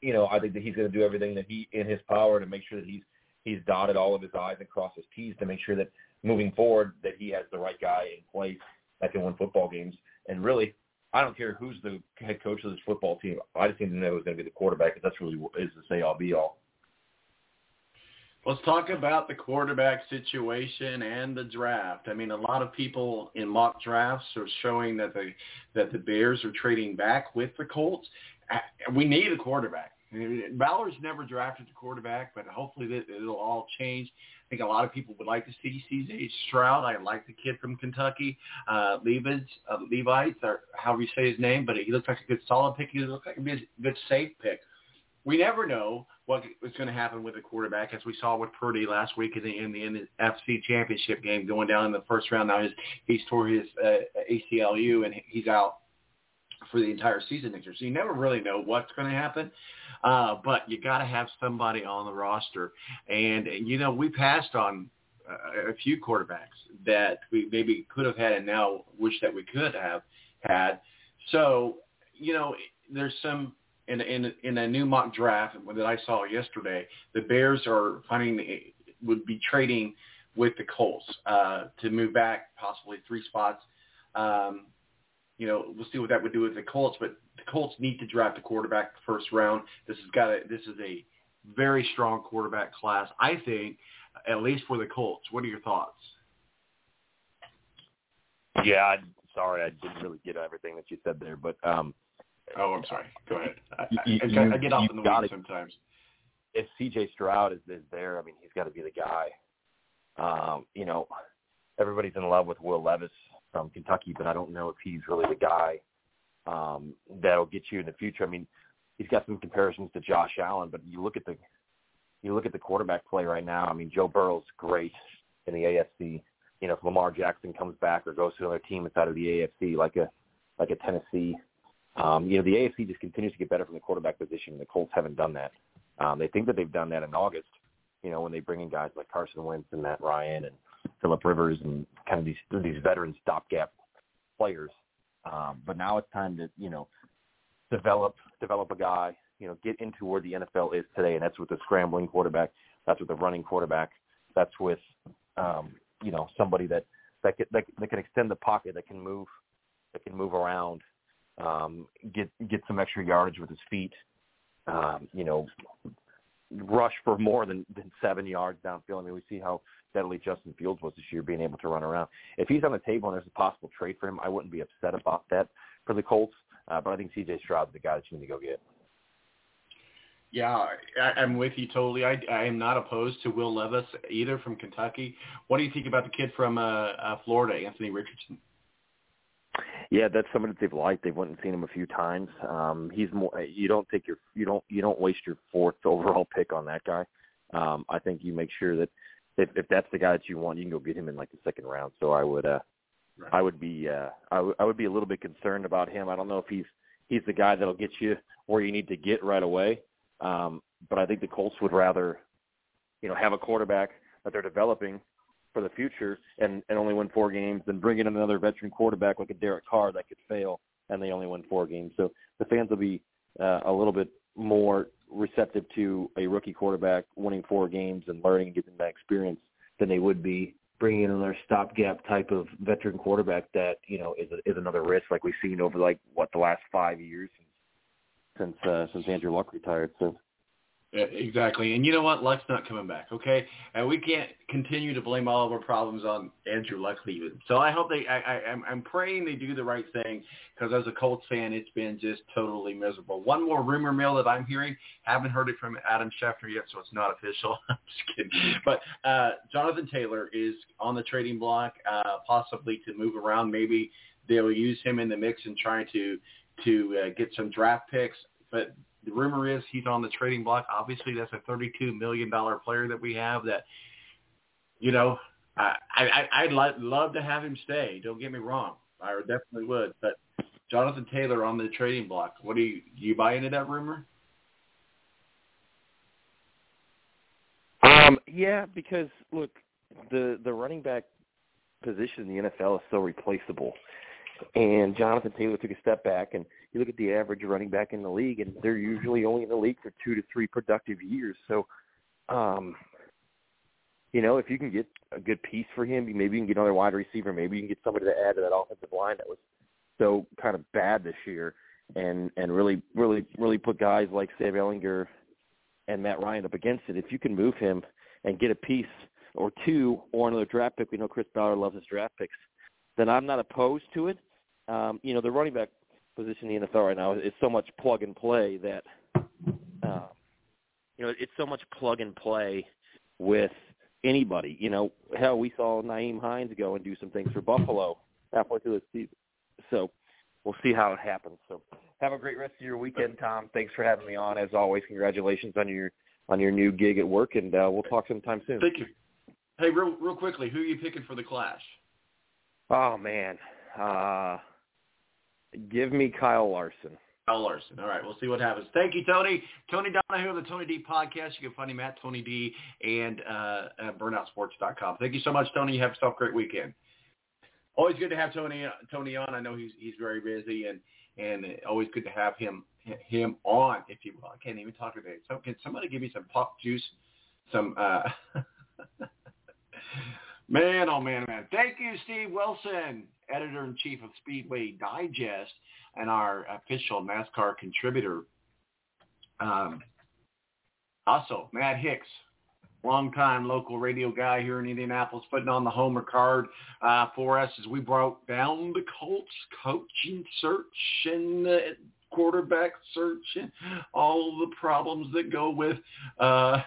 you know, I think that he's going to do everything that he in his power to make sure that he's he's dotted all of his I's and crossed his T's to make sure that moving forward that he has the right guy in place that can win football games. And really, I don't care who's the head coach of this football team. I just need to know who's going to be the quarterback because that's really is the say all be all. Let's talk about the quarterback situation and the draft. I mean, a lot of people in mock drafts are showing that the that the Bears are trading back with the Colts. We need a quarterback. Ballard's never drafted a quarterback, but hopefully it'll all change. I think a lot of people would like to see C.J. Stroud. I like the kid from Kentucky, uh, Levites, uh, Levites, or however you say his name, but he looks like a good solid pick. He looks like a good safe pick. We never know what is going to happen with the quarterback, as we saw with Purdy last week in the, in the, in Championship game, going down in the first round. Now his, he's tore his uh, ACLU and he's out for the entire season next year. So you never really know what's going to happen. Uh, but you got to have somebody on the roster. And, you know, we passed on a few quarterbacks that we maybe could have had and now wish that we could have had. So, you know, there's some in in in a new mock draft that I saw yesterday. The Bears are finding would be trading with the Colts uh, to move back possibly three spots. Um, you know, we'll see what that would do with the Colts, but the Colts need to draft a quarterback first round. This has got a this is a very strong quarterback class, I think, at least for the Colts. What are your thoughts? Yeah, I'm sorry, I didn't really get everything that you said there, but um, oh, I'm sorry. Go ahead. I, you, I, I get off in the gotta, weeds sometimes. If C.J. Stroud is, is there, I mean, he's got to be the guy. Um, you know, everybody's in love with Will Levis from Kentucky, but I don't know if he's really the guy um, that'll get you in the future. I mean, he's got some comparisons to Josh Allen, but you look at the you look at the quarterback play right now. I mean, Joe Burrow's great in the AFC. You know, if Lamar Jackson comes back or goes to another team inside of the AFC, like a like a Tennessee, um, you know, the AFC just continues to get better from the quarterback position, and the Colts haven't done that. Um, they think that they've done that in August. You know, when they bring in guys like Carson Wentz and Matt Ryan and Philip Rivers and kind of these these veteran stopgap players. Um, but now it's time to you know develop develop a guy. You know, get into where the NFL is today, and that's with the scrambling quarterback. That's with the running quarterback. That's with um, you know somebody that that can, that, that can extend the pocket, that can move, that can move around, um, get get some extra yardage with his feet. Um, you know, rush for more than than seven yards downfield. I mean, we see how steadily Justin Fields was this year, being able to run around. If he's on the table and there's a possible trade for him, I wouldn't be upset about that for the Colts. Uh, but I think C.J. Stroud's the guy that you need to go get. Yeah, I, I'm with you totally. I, I am not opposed to Will Levis either from Kentucky. What do you think about the kid from uh, uh, Florida, Anthony Richardson? Yeah, that's somebody that they've liked. They've went and seen him a few times. Um, he's more. You don't take your you don't you don't waste your fourth overall pick on that guy. Um, I think you make sure that if, if that's the guy that you want, you can go get him in like the second round. So I would uh, right. I would be uh, I, w- I would be a little bit concerned about him. I don't know if he's he's the guy that'll get you where you need to get right away. Um, but I think the Colts would rather, you know, have a quarterback that they're developing for the future and, and only win four games than bring in another veteran quarterback like a Derek Carr that could fail and they only win four games. So the fans will be uh, a little bit more receptive to a rookie quarterback winning four games and learning and getting that experience than they would be bringing in another stopgap type of veteran quarterback that you know is is another risk like we've seen over like what the last five years since uh, since Andrew Luck retired. So exactly. And you know what? Luck's not coming back, okay? And we can't continue to blame all of our problems on Andrew Luck leaving. So I hope they, I, I, I'm, I'm praying they do the right thing because as a Colts fan, it's been just totally miserable. One more rumor mill that I'm hearing, haven't heard it from Adam Schefter yet, so it's not official. I'm just kidding. But uh, Jonathan Taylor is on the trading block, uh, possibly to move around. Maybe they'll use him in the mix and try to to uh, get some draft picks. But the rumor is he's on the trading block. Obviously, that's a $32 million player that we have that, you know, I, I, I'd lo- love to have him stay. Don't get me wrong. I definitely would. But Jonathan Taylor on the trading block. What do you, do you buy into that rumor? Um, yeah, because look, the the running back position in the NFL is so replaceable. And Jonathan Taylor took a step back, and you look at the average running back in the league, and they're usually only in the league for two to three productive years. So, um, you know, if you can get a good piece for him, maybe you can get another wide receiver, maybe you can get somebody to add to that offensive line that was so kind of bad this year, and and really, really, really put guys like Sam Ehlinger and Matt Ryan up against it. If you can move him and get a piece or two or another draft pick, we know Chris Ballard loves his draft picks, then I'm not opposed to it. Um, you know, the running back position in the NFL right now is so much plug and play that, uh, you know, it's so much plug and play with anybody. You know, hell, we saw Nyheim Hines go and do some things for Buffalo halfway through the season. So we'll see how it happens. So have a great rest of your weekend, Tom. Thanks for having me on. As always, congratulations on your on your new gig at work, and uh, we'll talk sometime soon. Thank you. Hey, real real quickly, who are you picking for the Clash? Oh man, uh, give me Kyle Larson. Kyle Larson. All right, we'll see what happens. Thank you, Tony. Tony Donahue of the Tony D podcast. You can find him at Tony D and uh, at burnoutsports.com. Thank you so much, Tony. You have yourself a great weekend. Always good to have Tony Tony on. I know he's he's very busy and and always good to have him him on. If you will, I can't even talk today. So can somebody give me some pop juice? Some uh, man, oh man, man. Thank you, Steve Wilson, editor in chief of Speedway Digest and our official NASCAR contributor. Um, also, Matt Hicks, longtime local radio guy here in Indianapolis, putting on the homer card uh, for us as we broke down the Colts coaching search and uh, quarterback search and all the problems that go with uh,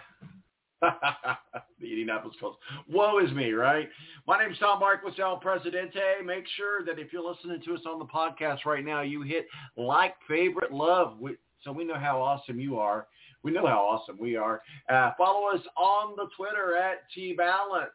the Indianapolis Colts. Woe is me, right? My name is Tom Marquis, El Presidente. Make sure that if you're listening to us on the podcast right now, you hit like, favorite, love, so we know how awesome you are. We know how awesome we are. Uh, follow us on the Twitter at T-Balance.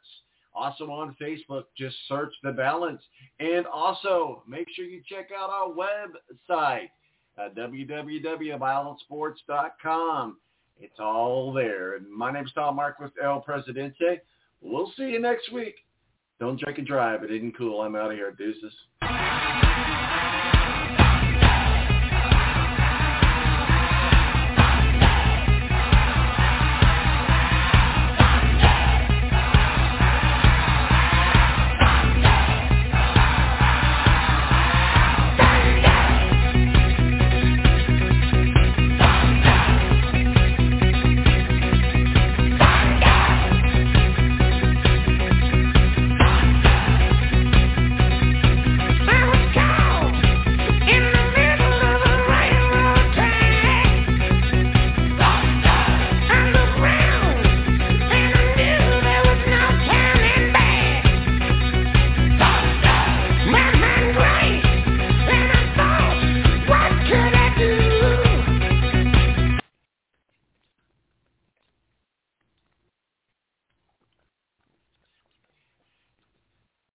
Also on Facebook, just search The Balance. And also, make sure you check out our website, uh, www.balancesports.com. It's all there. And my name is Tom Marquis, El Presidente. We'll see you next week. Don't drink and drive. It isn't cool. I'm out of here. Deuces.